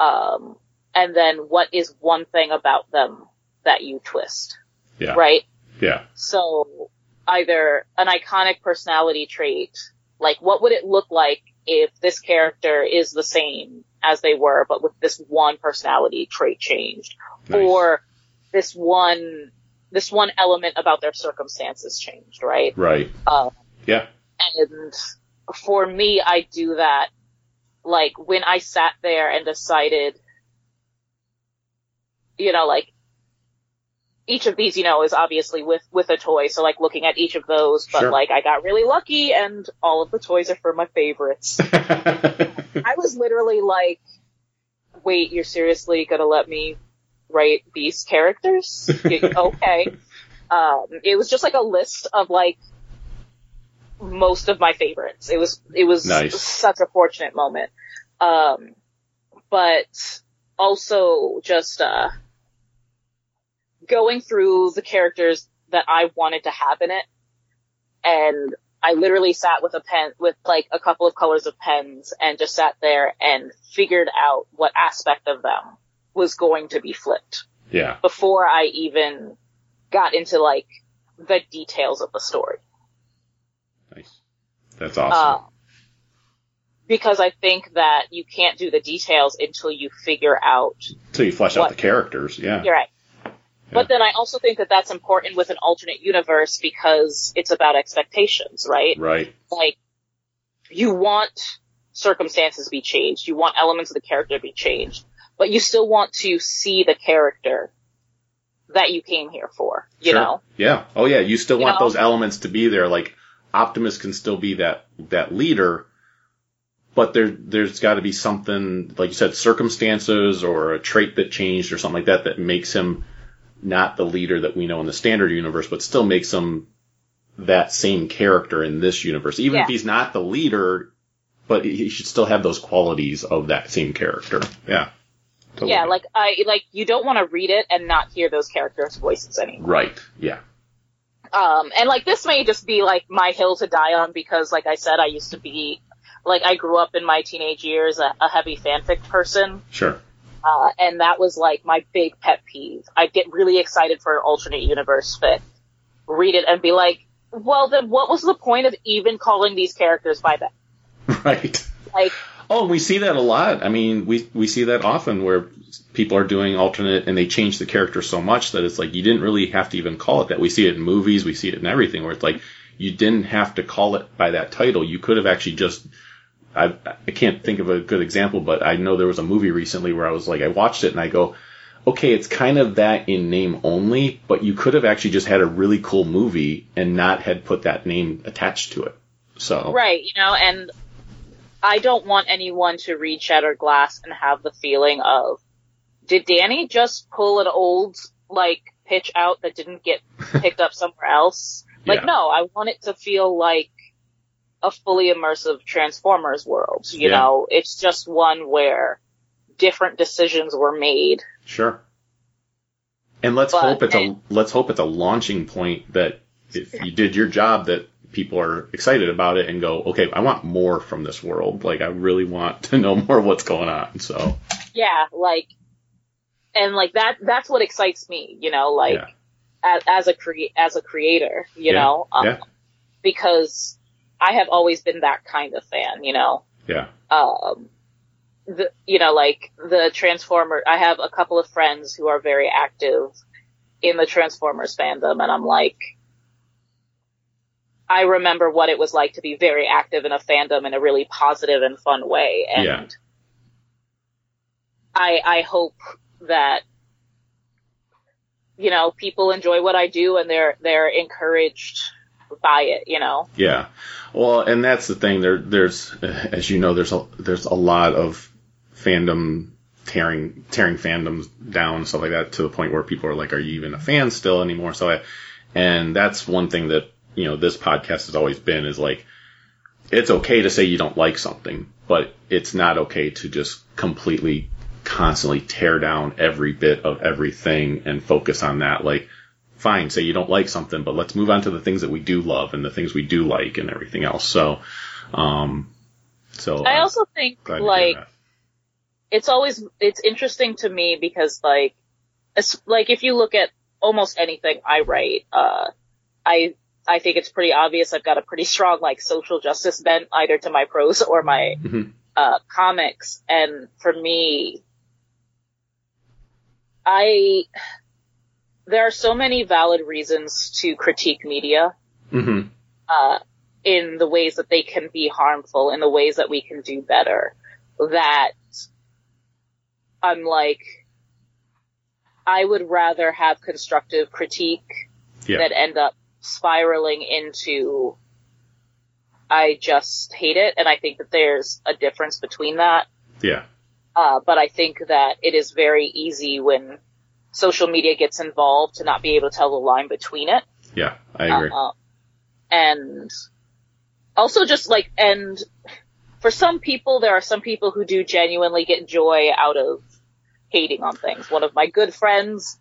um, and then what is one thing about them that you twist, Yeah. right? Yeah. So either an iconic personality trait, like what would it look like if this character is the same as they were, but with this one personality trait changed, Nice. or this one, this one element about their circumstances changed, right? Right. Um, Yeah. And for me, I do that, like, when I sat there and decided, you know, like, each of these, you know, is obviously with, with a toy, so like looking at each of those, but Sure. like I got really lucky and all of the toys are for my favorites. I was literally like, wait, you're seriously gonna let me write these characters? Okay. Um, it was just like a list of like most of my favorites. It was, it was Nice. such a fortunate moment. Um, but also just, uh, going through the characters that I wanted to have in it and I literally sat with a pen, with like a couple of colors of pens and just sat there and figured out what aspect of them was going to be flipped yeah. before I even got into like the details of the story. That's awesome. Uh, because I think that you can't do the details until you figure out Until you flesh out the characters. Yeah. You're right. But then I also think that that's important with an alternate universe because it's about expectations, right? Right. Like, you want circumstances to be changed, you want elements of the character to be changed, but you still want to see the character that you came here for, you Sure. know? Yeah. Oh yeah. You still You want know? those elements to be there. Like Optimus can still be that that leader, but there there's got to be something like you said, circumstances or a trait that changed or something like that that makes him not the leader that we know in the standard universe, but still makes him that same character in this universe. Even if he's not the leader, but he should still have those qualities of that same character. Yeah. Totally. Yeah, like I, like, you don't want to read it and not hear those characters' voices anymore. Right. Yeah. Um, and like this may just be like my hill to die on because like I said, I used to be, like I grew up in my teenage years a, a heavy fanfic person. Sure. Uh, and that was like my big pet peeve. I'd get really excited for an alternate universe fic, read it and be like, well then what was the point of even calling these characters by that? Right. Like, Oh, we see that a lot. I mean, we we see that often where people are doing alternate and they change the character so much that it's like you didn't really have to even call it that. We see it in movies, we see it in everything where it's like you didn't have to call it by that title. You could have actually just I I can't think of a good example, but I know there was a movie recently where I was like I watched it and I go, okay, it's kind of that in name only, but you could have actually just had a really cool movie and not had put that name attached to it. So right, you know, and I don't want anyone to read Shattered Glass and have the feeling of, did Danny just pull an old, like, pitch out that didn't get picked up somewhere else? Like, Yeah. no, I want it to feel like a fully immersive Transformers world, you Yeah. know? It's just one where different decisions were made. Sure. And let's But- hope it's a and- let's hope it's a launching point that if you did your job that people are excited about it and go, okay, I want more from this world. Like I really want to know more of what's going on. So Yeah, like, and like that, that's what excites me, you know, like, yeah, as, as a crea- as a creator, you Yeah, know, um, yeah. because I have always been that kind of fan, you know. yeah, Um, the you know like the Transformer. I have a couple of friends who are very active in the Transformers fandom, and I'm like, I remember what it was like to be very active in a fandom in a really positive and fun way, and Yeah. I I hope that you know people enjoy what I do and they're they're encouraged by it, you know. Yeah. Well, and that's the thing. There, there's, as you know, there's a there's a lot of fandom tearing tearing fandoms down and stuff like that to the point where people are like, "Are you even a fan still anymore?" So, I, and that's one thing that you know this podcast has always been is like, it's okay to say you don't like something, but it's not okay to just completely constantly tear down every bit of everything and focus on that. Like, fine, say you don't like something, but let's move on to the things that we do love and the things we do like and everything else. So, um, so I also think glad to hear like it's always it's interesting to me because like it's like if you look at almost anything I write, uh, I I think it's pretty obvious I've got a pretty strong like social justice bent either to my prose or my Mhm. uh, comics, and for me, I there are so many valid reasons to critique media Mhm. uh, in the ways that they can be harmful, in the ways that we can do better. That I'm like, I would rather have constructive critique Yeah. that end up spiraling into I just hate it, and I think that there's a difference between that. Yeah. Uh, but I think that it is very easy when social media gets involved to not be able to tell the line between it. Yeah. I agree. Uh, and also just like, and for some people, there are some people who do genuinely get joy out of hating on things. One of my good friends,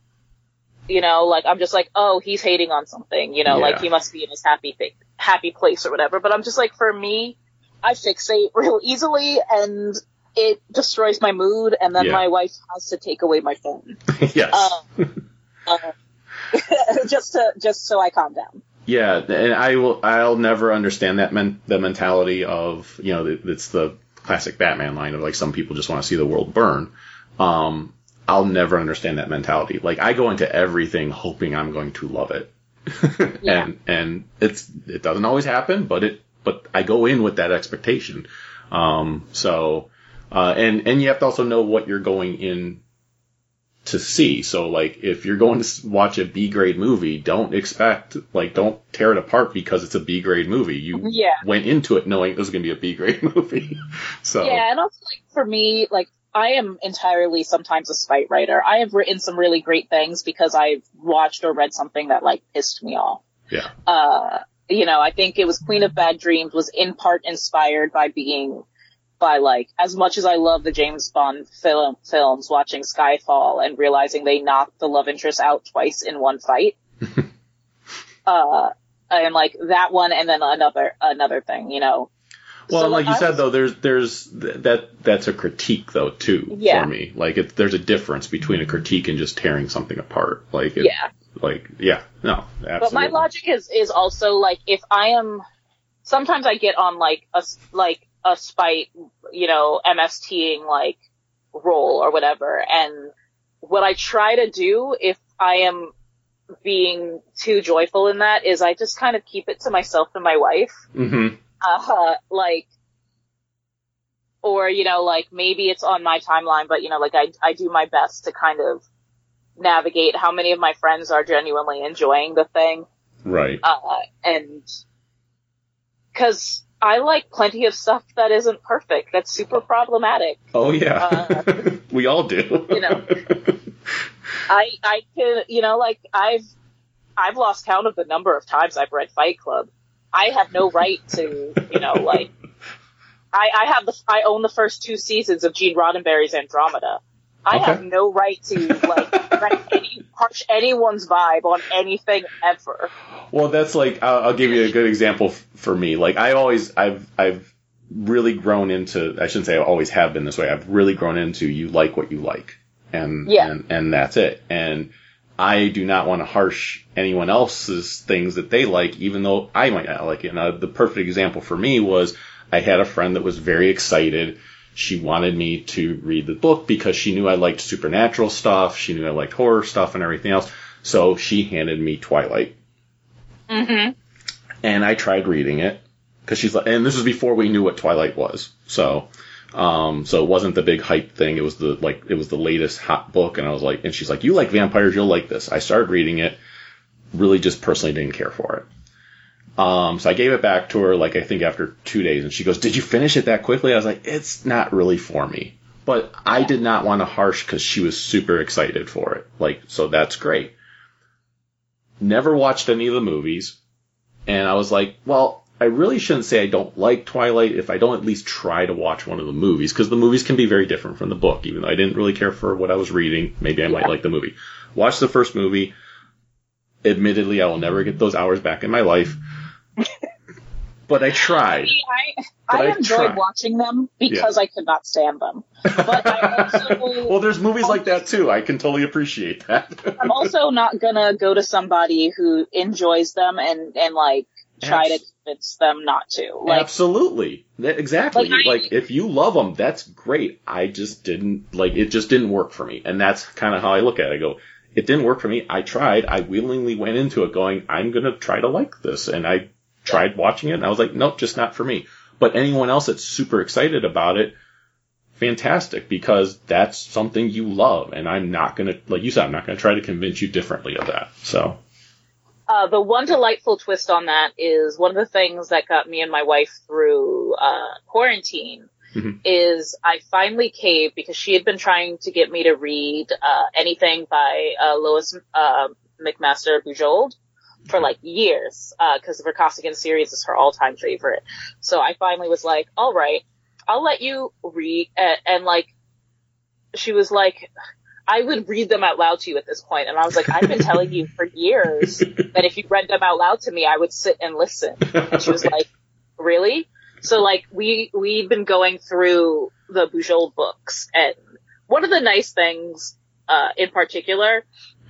you know, like I'm just like, oh, he's hating on something, you know, Yeah. like he must be in his happy thing, happy place or whatever. But I'm just like, for me, I fixate real easily and it destroys my mood and then Yeah. my wife has to take away my phone. yes. Um, uh, just to, just so I calm down. Yeah, and I will. I'll never understand that men, the mentality of you know it's the classic Batman line of like some people just want to see the world burn. Um, I'll never understand that mentality. Like I go into everything hoping I'm going to love it, Yeah. and and it's it doesn't always happen, but it but I go in with that expectation. Um, so uh, and and you have to also know what you're going in to see. So like if you're going to watch a B grade movie, don't expect like don't tear it apart because it's a B grade movie. You Yeah. went into it knowing it was going to be a B grade movie. so Yeah, and also like for me, like I am entirely sometimes a spite writer. I have written some really great things because I've watched or read something that like pissed me off. yeah, Uh, you know, I think it was Queen of Bad Dreams was in part inspired by being by like as much as I love the James Bond film films, watching Skyfall and realizing they knocked the love interest out twice in one fight. uh, and like that one, and then another another thing, you know. Well, So, like you I said was- though, there's there's th- that that's a critique though too Yeah. for me. Like it, there's a difference between a critique and just tearing something apart. Like it, Yeah. like yeah, no, absolutely. But my logic is is also like if I am sometimes I get on like a like a spite, you know, MSTing like role or whatever, and what I try to do if I am being too joyful in that is I just kind of keep it to myself and my wife. hmm Uh, like, or, you know, like maybe it's on my timeline, but you know, like I, I do my best to kind of navigate how many of my friends are genuinely enjoying the thing Right. uh, and because I like plenty of stuff that isn't perfect, that's super problematic. oh yeah, uh, we all do. you know. I I can you know like I've I've lost count of the number of times I've read Fight Club. I have no right to you know like I I have the I own the first two seasons of Gene Roddenberry's Andromeda. I Okay. have no right to like write any, harsh anyone's vibe on anything ever. Well, that's like I'll, I'll give you a good example f- for me. Like I always, I've, I've really grown into. I shouldn't say I always have been this way. I've really grown into you like what you like, and Yeah. and, and that's it. And I do not want to harsh anyone else's things that they like, even though I might not like it. And the perfect example for me was I had a friend that was very excited. She wanted me to read the book because she knew I liked supernatural stuff. She knew I liked horror stuff and everything else. So she handed me Twilight Mm-hmm. and I tried reading it because she's like, and this was before we knew what Twilight was. So, um, so it wasn't the big hype thing. It was the like, it was the latest hot book, and I was like, and she's like, you like vampires, you'll like this. I started reading it, really just personally didn't care for it. Um, so I gave it back to her, like I think after two days, and she goes, "Did you finish it that quickly?" I was like, "It's not really for me." But I did not want to harsh because she was super excited for it. Like, so that's great. Never watched any of the movies, and I was like, well, I really shouldn't say I don't like Twilight if I don't at least try to watch one of the movies because the movies can be very different from the book. Even though I didn't really care for what I was reading, maybe I might like the movie. Watch the first movie. Admittedly, I will never get those hours back in my life. but I tried. I, I I enjoyed tried. watching them because I could not stand them. But I also, Well, there's movies like that too. I can totally appreciate that. I'm also not gonna go to somebody who enjoys them and and like try to convince them not to. Like, Absolutely. Exactly. Like, Like, if you love them, that's great. I just didn't like it. Just didn't work for me, and that's kind of how I look at it. I go, it didn't work for me. I tried. I willingly went into it, going, I'm gonna try to like this, and I tried watching it, and I was like, nope, just not for me. But anyone else that's super excited about it, fantastic, because that's something you love, and I'm not gonna, like you said, I'm not gonna try to convince you differently of that. So, Uh, the one delightful twist on that is one of the things that got me and my wife through uh, quarantine Mhm. is I finally caved because she had been trying to get me to read uh, anything by uh, Lois uh, McMaster Bujold for like years because the Vorkosigan series is her all-time favorite. So I finally was like, all right, I'll let you read. And, and like, she was like, I would read them out loud to you at this point. And I was like, I've been telling you for years that if you read them out loud to me, I would sit and listen. And she was like, really? So like we, we've been going through the Bujold books and one of the nice things, uh, in particular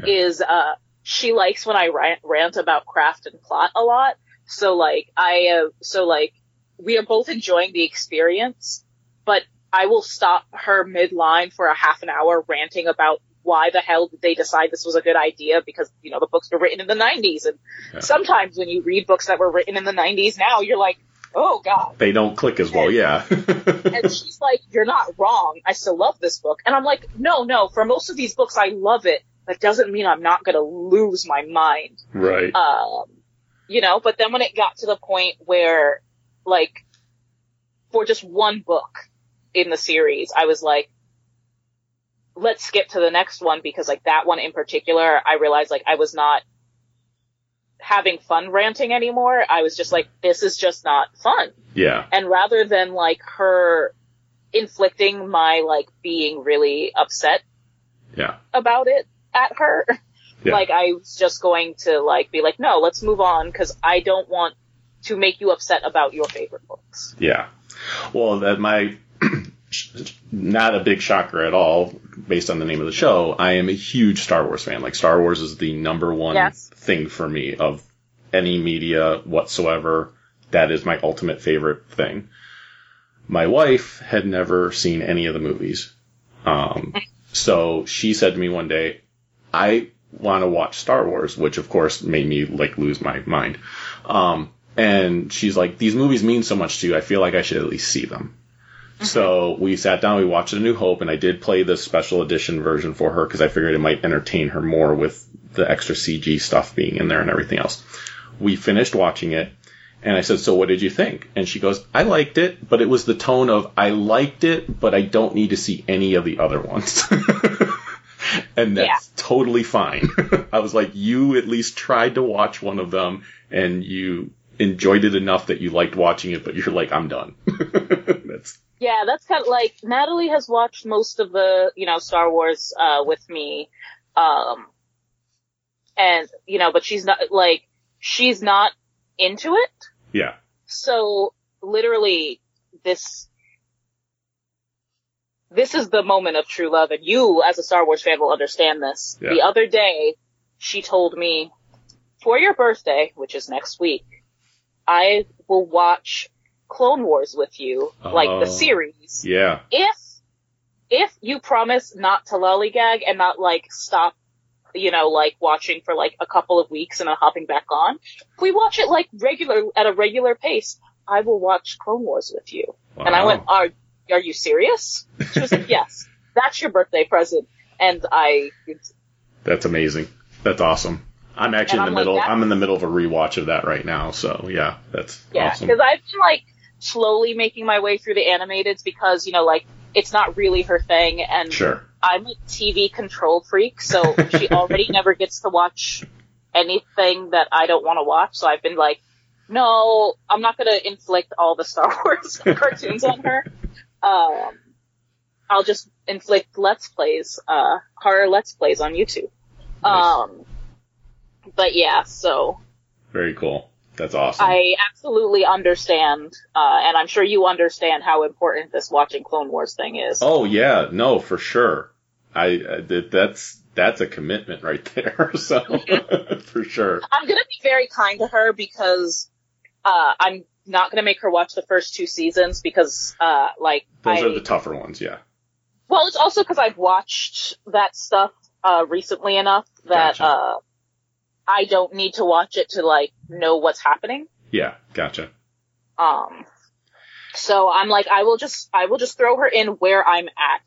is, uh, she likes when I rant, rant about craft and plot a lot. So like I, uh, so like we are both enjoying the experience, but I will stop her mid-line for a half an hour ranting about why the hell did they decide this was a good idea because, you know, the books were written in the 90s and Yeah. sometimes when you read books that were written in the 90s now, you're like, oh god. they don't click as well, yeah. And she's like, you're not wrong. I still love this book. And I'm like, no, no, for most of these books I love it. That doesn't mean I'm not gonna lose my mind. right. Um, you know, but then when it got to the point where, like, for just one book in the series, I was like, let's skip to the next one because, like, that one in particular, I realized, like, I was not having fun ranting anymore. I was just like, this is just not fun. yeah. And rather than, like, her inflicting my, like, being really upset Yeah. about it at her. Yeah. Like I was just going to like be like, no, let's move on because I don't want to make you upset about your favorite books. Yeah. Well, that my not a big shocker at all, based on the name of the show. I am a huge Star Wars fan. Like Star Wars is the number one Yes. thing for me of any media whatsoever. That is my ultimate favorite thing. My wife had never seen any of the movies. Um, so she said to me one day, I want to watch Star Wars, which of course made me like lose my mind. Um, and she's like, these movies mean so much to you. I feel like I should at least see them. So we sat down, we watched A New Hope, and I did play the special edition version for her because I figured it might entertain her more with the extra CG stuff being in there and everything else. We finished watching it, and I said, So what did you think? And she goes, I liked it, but it was the tone of, I liked it, but I don't need to see any of the other ones. and that's Yeah. totally fine. I was like, You at least tried to watch one of them, and you enjoyed it enough that you liked watching it, but you're like, I'm done. that's Yeah, that's kind of like Natalie has watched most of the you know Star Wars uh, with me, um, and you know, but she's not like she's not into it. yeah. So literally, this this is the moment of true love, and you, as a Star Wars fan, will understand this. Yeah. The other day, she told me, for your birthday, which is next week, I will watch Clone Wars with you, like Oh. the series, Yeah. if if you promise not to lollygag and not like stop you know like watching for like a couple of weeks and then hopping back on if we watch it like regular at a regular pace i will watch clone wars with you and i went are are you serious she was like yes that's your birthday present and i That's amazing. That's awesome. I'm actually And in the I'm middle. that's- I'm in the middle of a rewatch of that right now. So yeah, that's Yeah, awesome. because I've been like slowly making my way through the animateds because you know like it's not really her thing, and Sure. I'm a TV control freak, so she already never gets to watch anything that I don't want to watch. So I've been like, no, I'm not going to inflict all the Star Wars cartoons on her. Um, I'll just inflict Let's Plays, uh, horror Let's Plays on YouTube. Um, but yeah, so Very cool. That's awesome. I absolutely understand, uh, and I'm sure you understand how important this watching Clone Wars thing is. Oh yeah, no, for sure. I uh, that, that's that's a commitment right there. So for sure. I'm gonna be very kind to her because uh, I'm not gonna make her watch the first two seasons because, uh, like, Those I, are the tougher ones. Yeah. well, it's also because I've watched that stuff uh, recently enough that Gotcha. I don't need to watch it to like know what's happening. Yeah. Gotcha. Um, so I'm like, I will just, I will just throw her in where I'm at.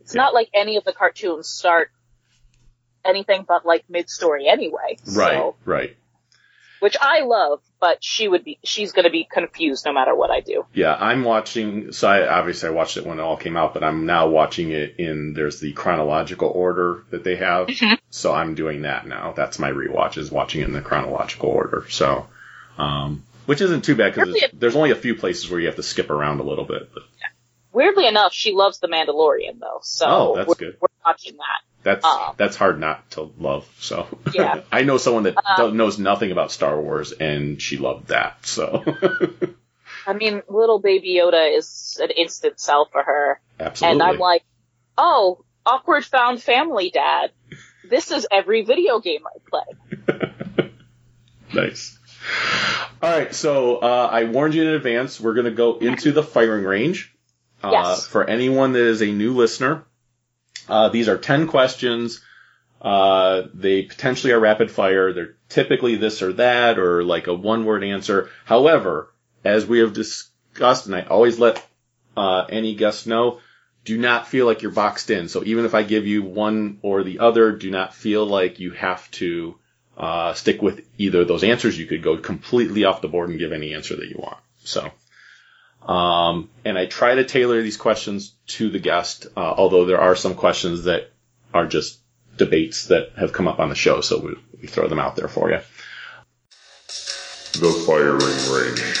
It's Yeah. not like any of the cartoons start anything but like mid-story anyway. Right. So, Right. Which I love, but she would be, she's gonna be confused no matter what I do. Yeah, I'm watching. So I obviously I watched it when it all came out, but I'm now watching it in. There's the chronological order that they have. So I'm doing that now. That's my rewatch is watching it in the chronological order. So, um, which isn't too bad because Really? there's only a few places where you have to skip around a little bit. But Weirdly enough, she loves The Mandalorian though, so Oh, that's we're, good. we're watching that. That's Um, that's hard not to love. So Yeah. I know someone that don't- knows nothing about Star Wars and she loved that. So I mean, little baby Yoda is an instant sell for her, absolutely. and I'm like, oh, awkward found family dad. This is every video game I play. Nice. All right, so uh, I warned you in advance. We're going to go into the firing range. Uh, Yes. For anyone that is a new listener, uh, these are 10 questions. Uh, they potentially are rapid fire. They're typically this or that or like a one word answer. However, as we have discussed, and I always let uh, any guest know, do not feel like you're boxed in. So even if I give you one or the other, do not feel like you have to uh, stick with either of those answers. You could go completely off the board and give any answer that you want. So, um, and I try to tailor these questions to the guest, uh, although there are some questions that are just debates that have come up on the show, so we, we throw them out there for you. The firing range.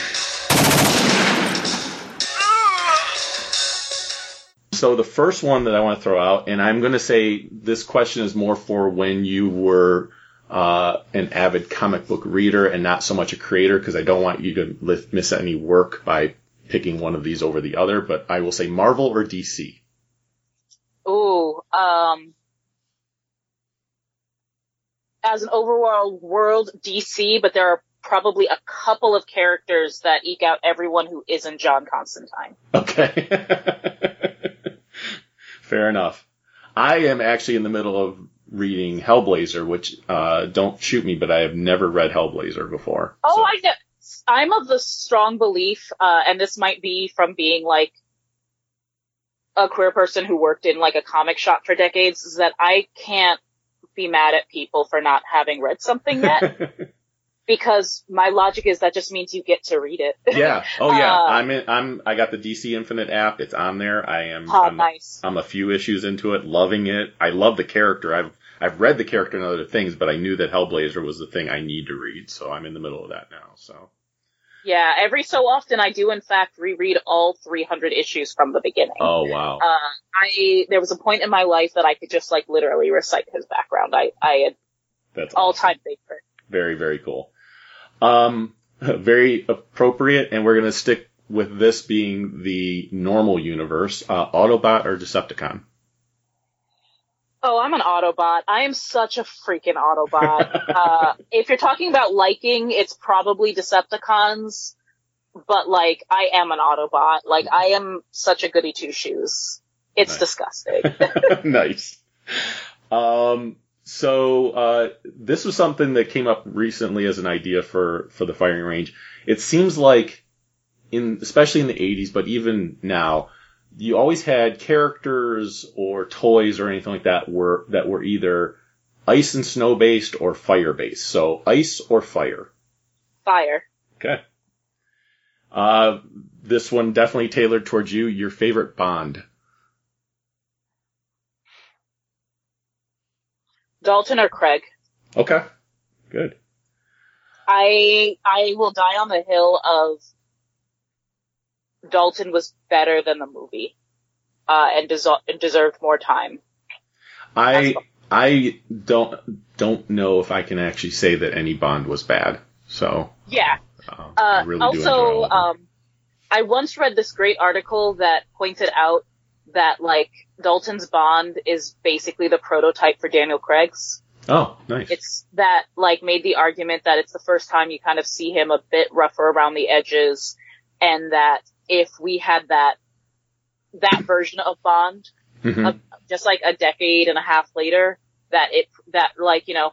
So the first one that I want to throw out, and I'm going to say this question is more for when you were uh, an avid comic book reader and not so much a creator, because I don't want you to li- miss any work by picking one of these over the other. But I will say Marvel or DC. Ooh, um, as an overall world, DC, but there are probably a couple of characters that eke out everyone who isn't John Constantine. Okay. Fair enough. I am actually in the middle of reading Hellblazer, which uh, don't shoot me, but I have never read Hellblazer before. Oh, So- I know. I'm of the strong belief, uh, and this might be from being like a queer person who worked in like a comic shop for decades, is that I can't be mad at people for not having read something yet, because my logic is that just means you get to read it. yeah. Oh yeah. Uh, I'm in, I'm I got the DC Infinite app. It's on there. I am. oh, I'm, nice. I'm a few issues into it, loving it. I love the character. I've I've read the character and other things, but I knew that Hellblazer was the thing I need to read, so I'm in the middle of that now. So Yeah, every so often I do in fact reread all 300 issues from the beginning. oh wow. Uh, I, there was a point in my life that I could just like literally recite his background. I, I had That's all awesome. time favorite. Very, very cool. Um, very appropriate, and we're gonna stick with this being the normal universe. Uh, Autobot or Decepticon? Oh, I'm an Autobot. I am such a freaking Autobot. uh, if you're talking about liking, it's probably Decepticons, but like, I am an Autobot. Like, I am such a goody two shoes. It's Nice. disgusting. nice. Um, so uh, this was something that came up recently as an idea for for the firing range. It seems like in especially in the 80s, but even now, you always had characters or toys or anything like that were that were either ice and snow based or fire based. So ice or fire. Fire. Okay. Uh, this one definitely tailored towards you. Your favorite Bond. Dalton or Craig. Okay. Good. I I will die on the hill of Dalton was better than the movie, uh, and, deso- and deserved more time. I I don't don't know if I can actually say that any Bond was bad. So Yeah. uh, I Uh, really also, um, I once read this great article that pointed out that like Dalton's Bond is basically the prototype for Daniel Craig's. oh, nice. It's that like made the argument that it's the first time you kind of see him a bit rougher around the edges, and that if we had that that version of Bond, Mhm. uh, just like a decade and a half later, that it that like you know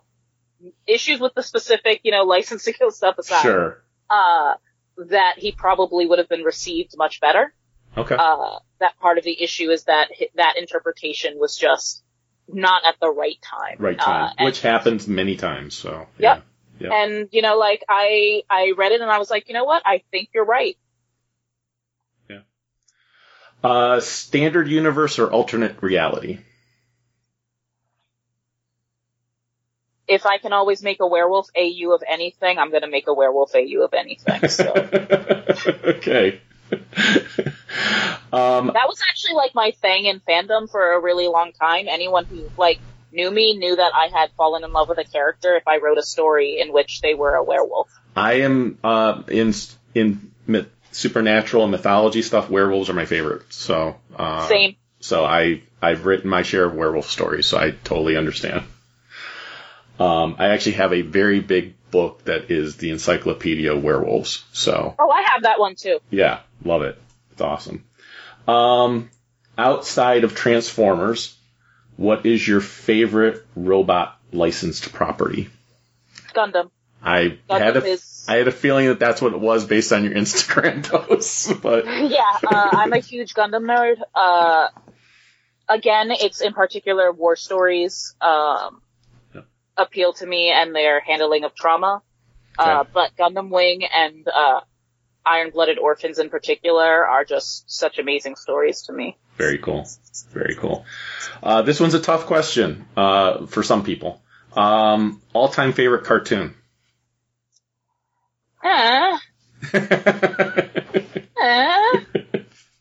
issues with the specific you know licensing stuff aside, Sure. uh, that he probably would have been received much better. Okay. Uh, that part of the issue is that that interpretation was just not at the right time. right time, Uh, which happens many times. So Yep. yeah. and you know, like I I read it and I was like, you know what? I think you're right. Uh, standard universe or alternate reality. If I can always make a werewolf AU of anything, I'm gonna make a werewolf AU of anything. So okay. um, that was actually like my thing in fandom for a really long time. Anyone who like knew me knew that I had fallen in love with a character if I wrote a story in which they were a werewolf. I am uh, in in myth, supernatural and mythology stuff. Werewolves are my favorite. So uh, Same. So I I've written my share of werewolf stories, so I totally understand. Um, I actually have a very big book that is the Encyclopedia of Werewolves. So Oh, I have that one too. yeah, love it. It's awesome. Um, outside of Transformers, what is your favorite robot licensed property? Gundam. I Gundam had a is I had a feeling that that's what it was based on your Instagram posts, but yeah, uh, I'm a huge Gundam nerd. Uh, again, it's in particular war stories um, Yeah. appeal to me and their handling of trauma. Uh, but Gundam Wing and uh, Iron Blooded Orphans in particular are just such amazing stories to me. very cool, very cool. Uh, this one's a tough question uh, for some people. Um, all-time favorite cartoon. Ah, ah,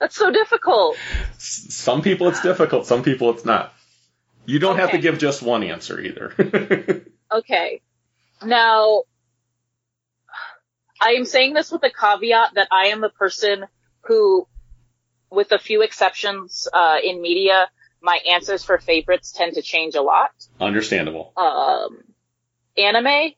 that's so difficult. some people it's difficult, some people it's not. You don't have to give just one answer either. Okay. Now, I am saying this with a caveat that I am the person who, with a few exceptions uh, in media, my answers for favorites tend to change a lot. Understandable. Um, anime,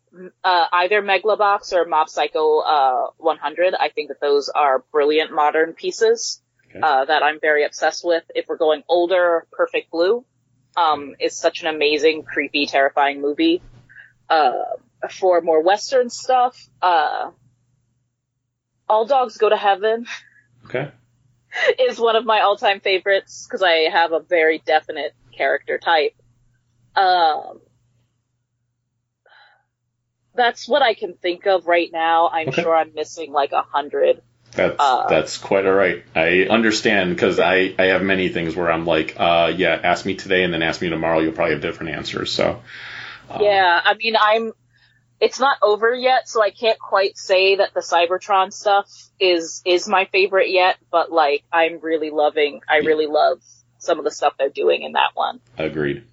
uh, either Megalobox or Mob Psycho uh, 100, I think that those are brilliant modern pieces Okay. uh, that I'm very obsessed with. If we're going older, Perfect Blue um, is such an amazing, creepy, terrifying movie. Uh, for more Western stuff, uh, All Dogs Go to Heaven Okay. is one of my all-time favorites because I have a very definite character type. Um, that's what I can think of right now. I'm Okay. sure I'm missing like a hundred. That's Uh, that's quite all right. I understand because I I have many things where I'm like, uh, yeah, ask me today and then ask me tomorrow. You'll probably have different answers. So um, Yeah, I mean, I'm. It's not over yet, so I can't quite say that the Cybertron stuff is is my favorite yet. But like, I'm really loving. I really love some of the stuff they're doing in that one. agreed.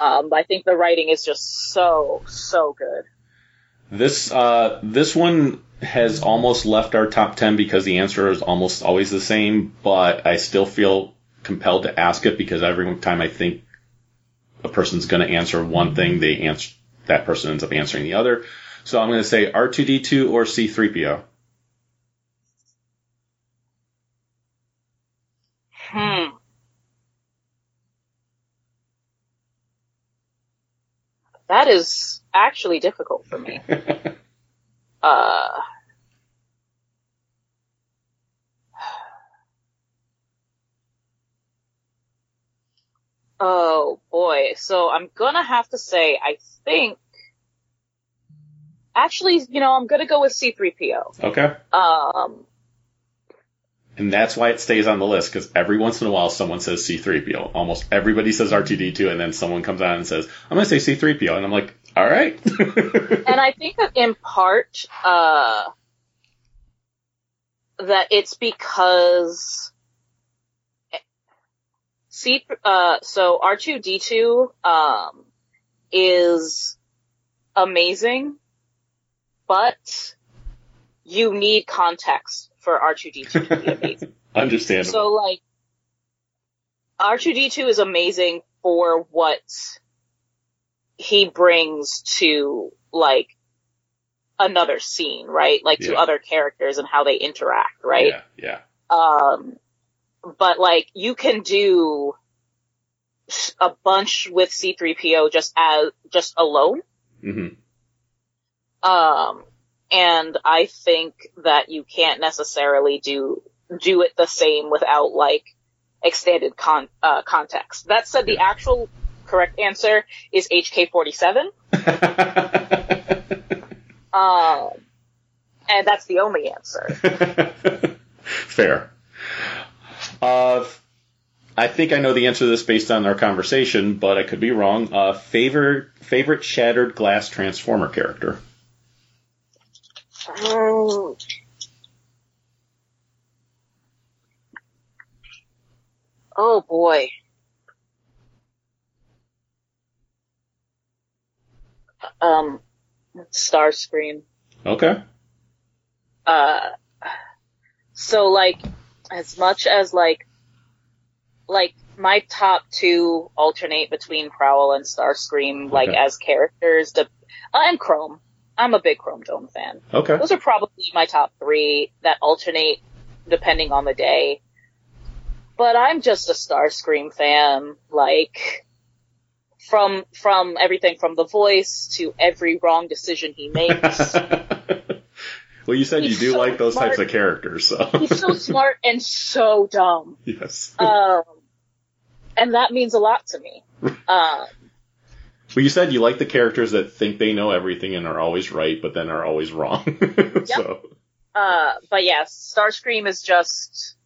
Um, I think the writing is just so so good. This uh this one has almost left our top ten because the answer is almost always the same, but I still feel compelled to ask it because every time I think a person's going to answer one thing, they answer that person ends up answering the other. So I'm going to say R2D2 or C3PO. Hmm. That is actually difficult for me. Uh, Oh boy. So I'm gonna have to say, I think, actually, you know, I'm gonna go with C3PO. Okay. Um, And that's why it stays on the list, because every once in a while someone says C3PO. Almost everybody says R2D2, and then someone comes on and says, I'm going to say C3PO. And I'm like, all right. and I think that in part, uh, that it's because C, uh, so R2D2, um, is amazing, but you need context for R2D2 to be amazing. Understandable. So like, R2D2 is amazing for what he brings to like another scene, right? Like to other characters and how they interact, right? Yeah, yeah. Um, but like you can do a bunch with C3PO just as, just alone. Mm-hmm. Um, and I think that you can't necessarily do, do it the same without like extended con, uh, context. That said, the actual correct answer is HK47. Um, and that's the only answer. Fair. Uh, I think I know the answer to this based on our conversation, but I could be wrong. Uh, favorite favorite shattered glass transformer character. Um, oh boy. Um, Starscream. Okay. Uh, so like, as much as like, like my top two alternate between Prowl and Starscream, like Okay. as characters, de- uh, and Chrome. I'm a big Chrome Dome fan. Okay. Those are probably my top three that alternate depending on the day. But I'm just a Starscream fan, like, from, from everything from the voice to every wrong decision he makes. well, you said you do so like those types of characters, so He's so smart and so dumb. yes. Um, and that means a lot to me. Um, well, you said you like the characters that think they know everything and are always right, but then are always wrong. So uh, but yes, Starscream is just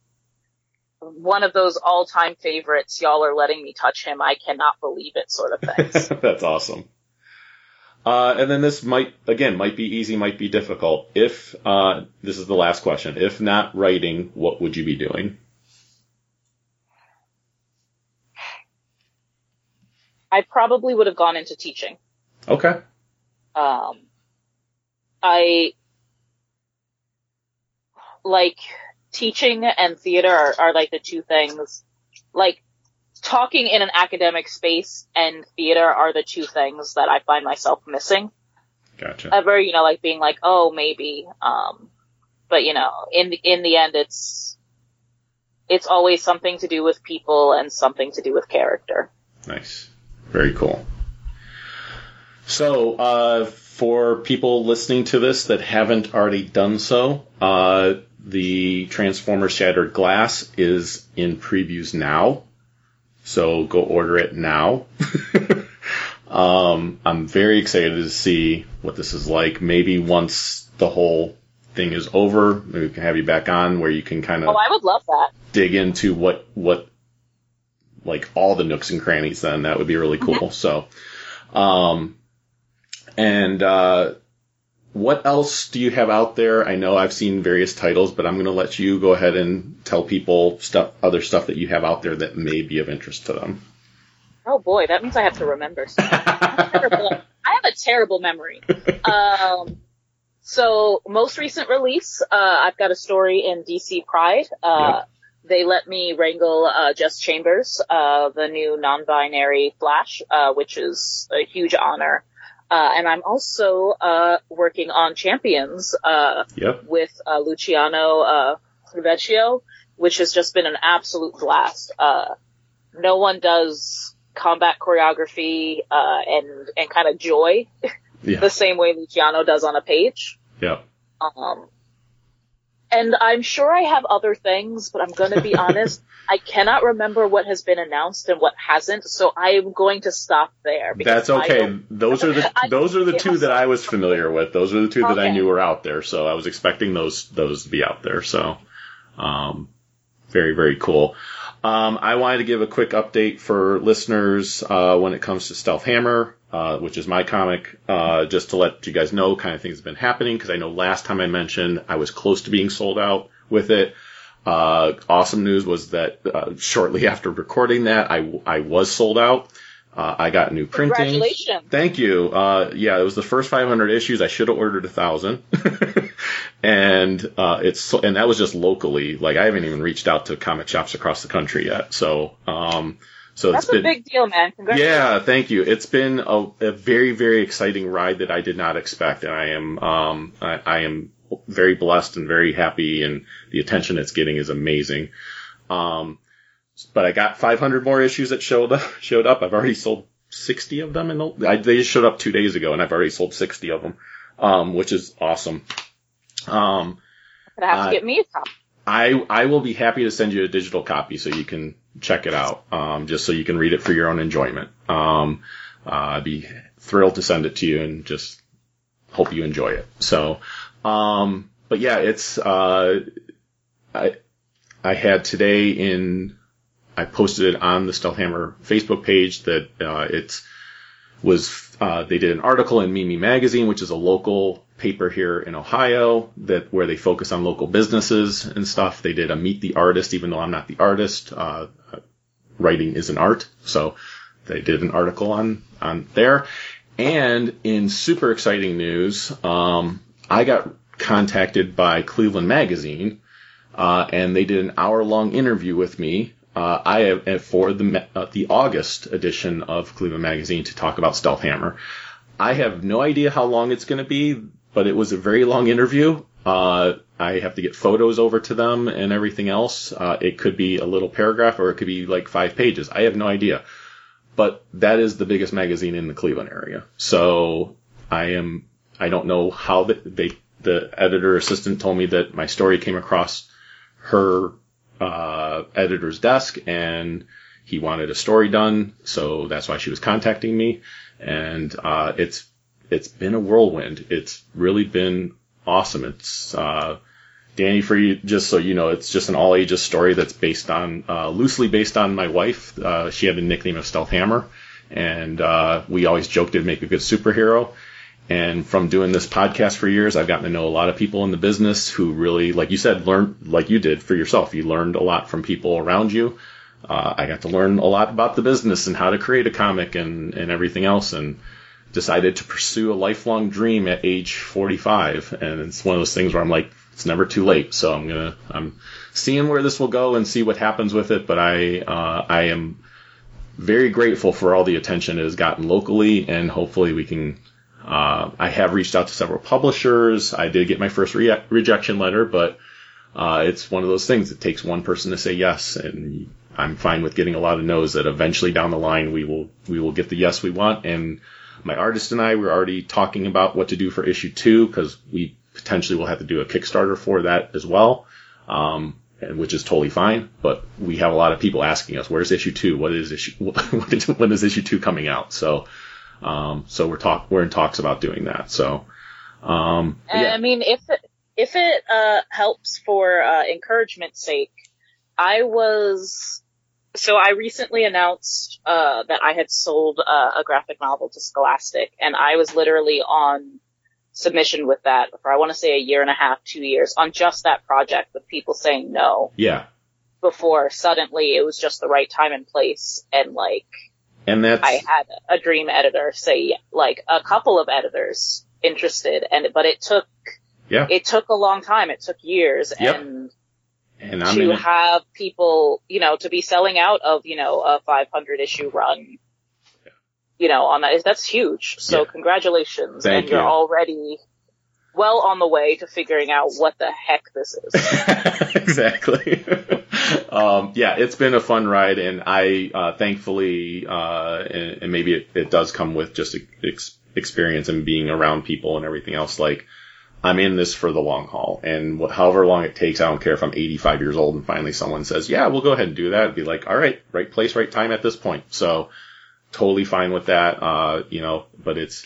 one of those all-time favorites. Y'all are letting me touch him. I cannot believe it sort of things. That's awesome. Uh, and then this might, again, might be easy, might be difficult. If, uh, this is the last question. If not writing, what would you be doing? I probably would have gone into teaching. Okay. Um, I like teaching and theater are, are like the two things. Like talking in an academic space and theater are the two things that I find myself missing. Gotcha. Ever, you know, like being like, oh, maybe. Um, but you know, in the, in the end, it's it's always something to do with people and something to do with character. Nice. Very cool. So, uh, for people listening to this that haven't already done so, uh, the Transformers Shattered Glass is in previews now. So go order it now. um, I'm very excited to see what this is like. Maybe once the whole thing is over, maybe we can have you back on where you can kind of Oh, I would love that. dig into what what like all the nooks and crannies then that would be really cool so um and uh what else do you have out there i know i've seen various titles but i'm going to let you go ahead and tell people stuff other stuff that you have out there that may be of interest to them Oh boy, that means I have to remember stuff. I have a terrible memory. Um, so most recent release, uh, I've got a story in DC Pride. Uh, they let me wrangle, uh, Jess Chambers, uh, the new non-binary Flash, uh, which is a huge honor. Uh, and I'm also, uh, working on Champions, uh, yep with, uh, Luciano, uh, which has just been an absolute blast. Uh, no one does combat choreography, uh, and, and kind of joy yeah the same way Luciano does on a page. yep Um, and I'm sure I have other things, but I'm going to be honest. I cannot remember what has been announced and what hasn't, so I am going to stop there. because That's okay. Those are the those are the two that I was familiar with. Those are the two that I knew were out there. So I was expecting those those to be out there. So, um, very very cool. Um, I wanted to give a quick update for listeners uh, when it comes to Stealth Hammer, uh, which is my comic, uh, just to let you guys know kind of things have been happening because I know last time I mentioned I was close to being sold out with it. Uh, awesome news was that uh, shortly after recording that, I I was sold out. Uh, I got new printing. Congratulations. Thank you. Uh, yeah, it was the first 500 issues. I should have ordered a thousand, and uh, it's so- and that was just locally. Like I haven't even reached out to comic shops across the country yet. So, um, so That's it's been a big deal, man. Congratulations. yeah, thank you. It's been a, a very, very exciting ride that I did not expect, and I am, um, I, I am very blessed and very happy, and the attention it's getting is amazing. Um, but I got 500 more issues that showed up. Showed up. I've already sold 60 of them, and I, they just showed up two days ago, and I've already sold 60 of them, um, which is awesome. Um, Gonna have Uh, to get me a copy. I I will be happy to send you a digital copy so you can check it out, um, just so you can read it for your own enjoyment. Um, uh, I'd be thrilled to send it to you and just hope you enjoy it. So, um, but yeah, it's uh, I I had today in I posted it on the Stealth Hammer Facebook page that uh, it's was uh, they did an article in Mimi Magazine, which is a local paper here in Ohio that where they focus on local businesses and stuff. They did a meet the artist, even though I'm not the artist. Uh, writing is an art, so they did an article on on there. And in super exciting news, um, I got contacted by Cleveland Magazine, uh, and they did an hour long interview with me. Uh, I have for the uh, the August edition of Cleveland Magazine to talk about Stealth Hammer. I have no idea how long it's going to be, but it was a very long interview. Uh, I have to get photos over to them and everything else. Uh, it could be a little paragraph or it could be like five pages. I have no idea. But that is the biggest magazine in the Cleveland area. So I am, I don't know how the, they, the editor assistant told me that my story came across her, uh, editor's desk and he wanted a story done. So that's why she was contacting me. And, uh, it's, it's been a whirlwind. It's really been awesome. It's, uh, Danny, for you, just so you know, it's just an all ages story that's based on, uh, loosely based on my wife. Uh, she had the nickname of Stealth Hammer, and uh, we always joked it'd make a good superhero. And from doing this podcast for years, I've gotten to know a lot of people in the business who really, like you said, learned, like you did for yourself. You learned a lot from people around you. Uh, I got to learn a lot about the business and how to create a comic and, and everything else. And decided to pursue a lifelong dream at age 45. And it's one of those things where I'm like, it's never too late. So I'm gonna, I'm seeing where this will go and see what happens with it. But I, uh, I am very grateful for all the attention it has gotten locally, and hopefully we can. Uh, I have reached out to several publishers. I did get my first re- rejection letter, but uh, it's one of those things. It takes one person to say yes, and I'm fine with getting a lot of no's. That eventually down the line we will we will get the yes we want. And my artist and I were already talking about what to do for issue two because we potentially will have to do a Kickstarter for that as well. Um, and which is totally fine. But we have a lot of people asking us, "Where's issue two? What is issue? What is, when is issue two coming out?" So, um, so we're talk we're in talks about doing that. So, um, yeah, I mean, if it, if it uh, helps for uh, encouragement's sake, I was so I recently announced uh, that I had sold uh, a graphic novel to Scholastic, and I was literally on submission with that for I want to say a year and a half, two years on just that project with people saying no. Yeah, before suddenly it was just the right time and place and like and that's I had a dream editor say like a couple of editors interested and but it took yeah, it took a long time. It took years Yep. and and I'm to have people, you know, to be selling out of, you know, a 500 issue run, you know, on that, that's huge. So Yeah. congratulations. Thank and you're already well on the way to figuring out what the heck this is. exactly. um, yeah, it's been a fun ride, and I uh, thankfully, uh, and, and maybe it, it does come with just ex- experience and being around people and everything else. Like, I'm in this for the long haul, and wh- however long it takes, I don't care if I'm 85 years old and finally someone says, "Yeah, we'll go ahead and do that." I'd be like, "All right, right place, right time at this point." So, totally fine with that. Uh, you know, but it's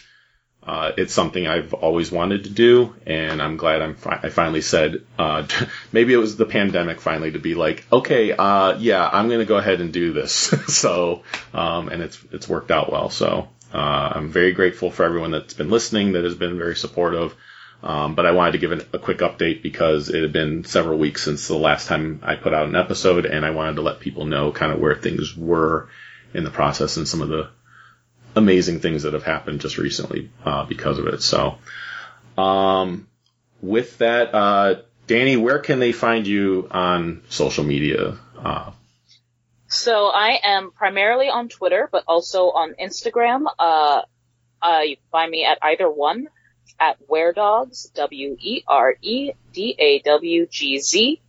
uh, it's something I've always wanted to do, and I'm glad I'm fi- I finally said. Uh, maybe it was the pandemic finally to be like, okay, uh, yeah, I'm gonna go ahead and do this. so, um, and it's it's worked out well. So, uh, I'm very grateful for everyone that's been listening, that has been very supportive. Um, but I wanted to give it a quick update because it had been several weeks since the last time I put out an episode, and I wanted to let people know kind of where things were in the process and some of the amazing things that have happened just recently uh, because of it. So, um, with that, uh, Danny, where can they find you on social media? Uh, So I am primarily on Twitter, but also on Instagram. Uh, uh, you can find me at either one at Weredogs, W-E-R-E-D-A-W-G-Z,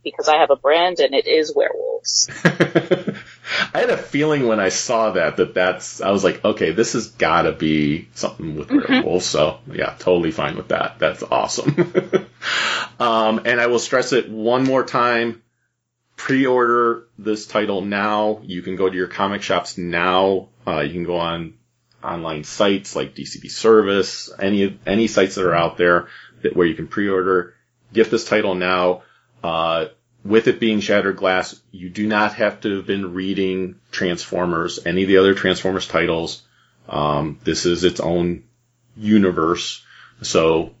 because I have a brand and it is werewolves. I had a feeling when I saw that that that's I was like, okay, this has got to be something with werewolves. So yeah, totally fine with that. That's awesome. um, and I will stress it one more time. Pre-order this title now. You can go to your comic shops now. Uh, you can go on online sites like DCB Service, any any sites that are out there that where you can pre-order. Get this title now. Uh, with it being Shattered Glass, you do not have to have been reading Transformers, any of the other Transformers titles. Um, this is its own universe. So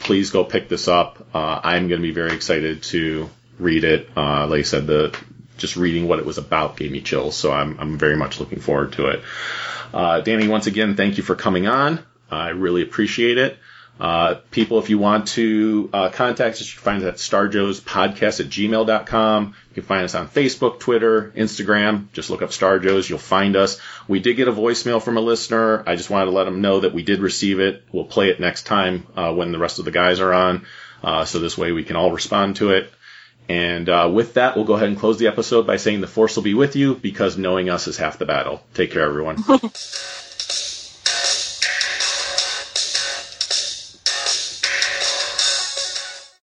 please go pick this up. Uh, I'm going to be very excited to read it. Uh, like I said, the just reading what it was about gave me chills. So I'm, I'm very much looking forward to it. Uh, Danny, once again, thank you for coming on. I really appreciate it. Uh, people, if you want to uh, contact us, you can find us at starjoespodcast at gmail.com. You can find us on Facebook, Twitter, Instagram. Just look up Star Joe's. You'll find us. We did get a voicemail from a listener. I just wanted to let them know that we did receive it. We'll play it next time uh, when the rest of the guys are on. Uh, so this way we can all respond to it. And uh, with that, we'll go ahead and close the episode by saying the Force will be with you because knowing us is half the battle. Take care, everyone.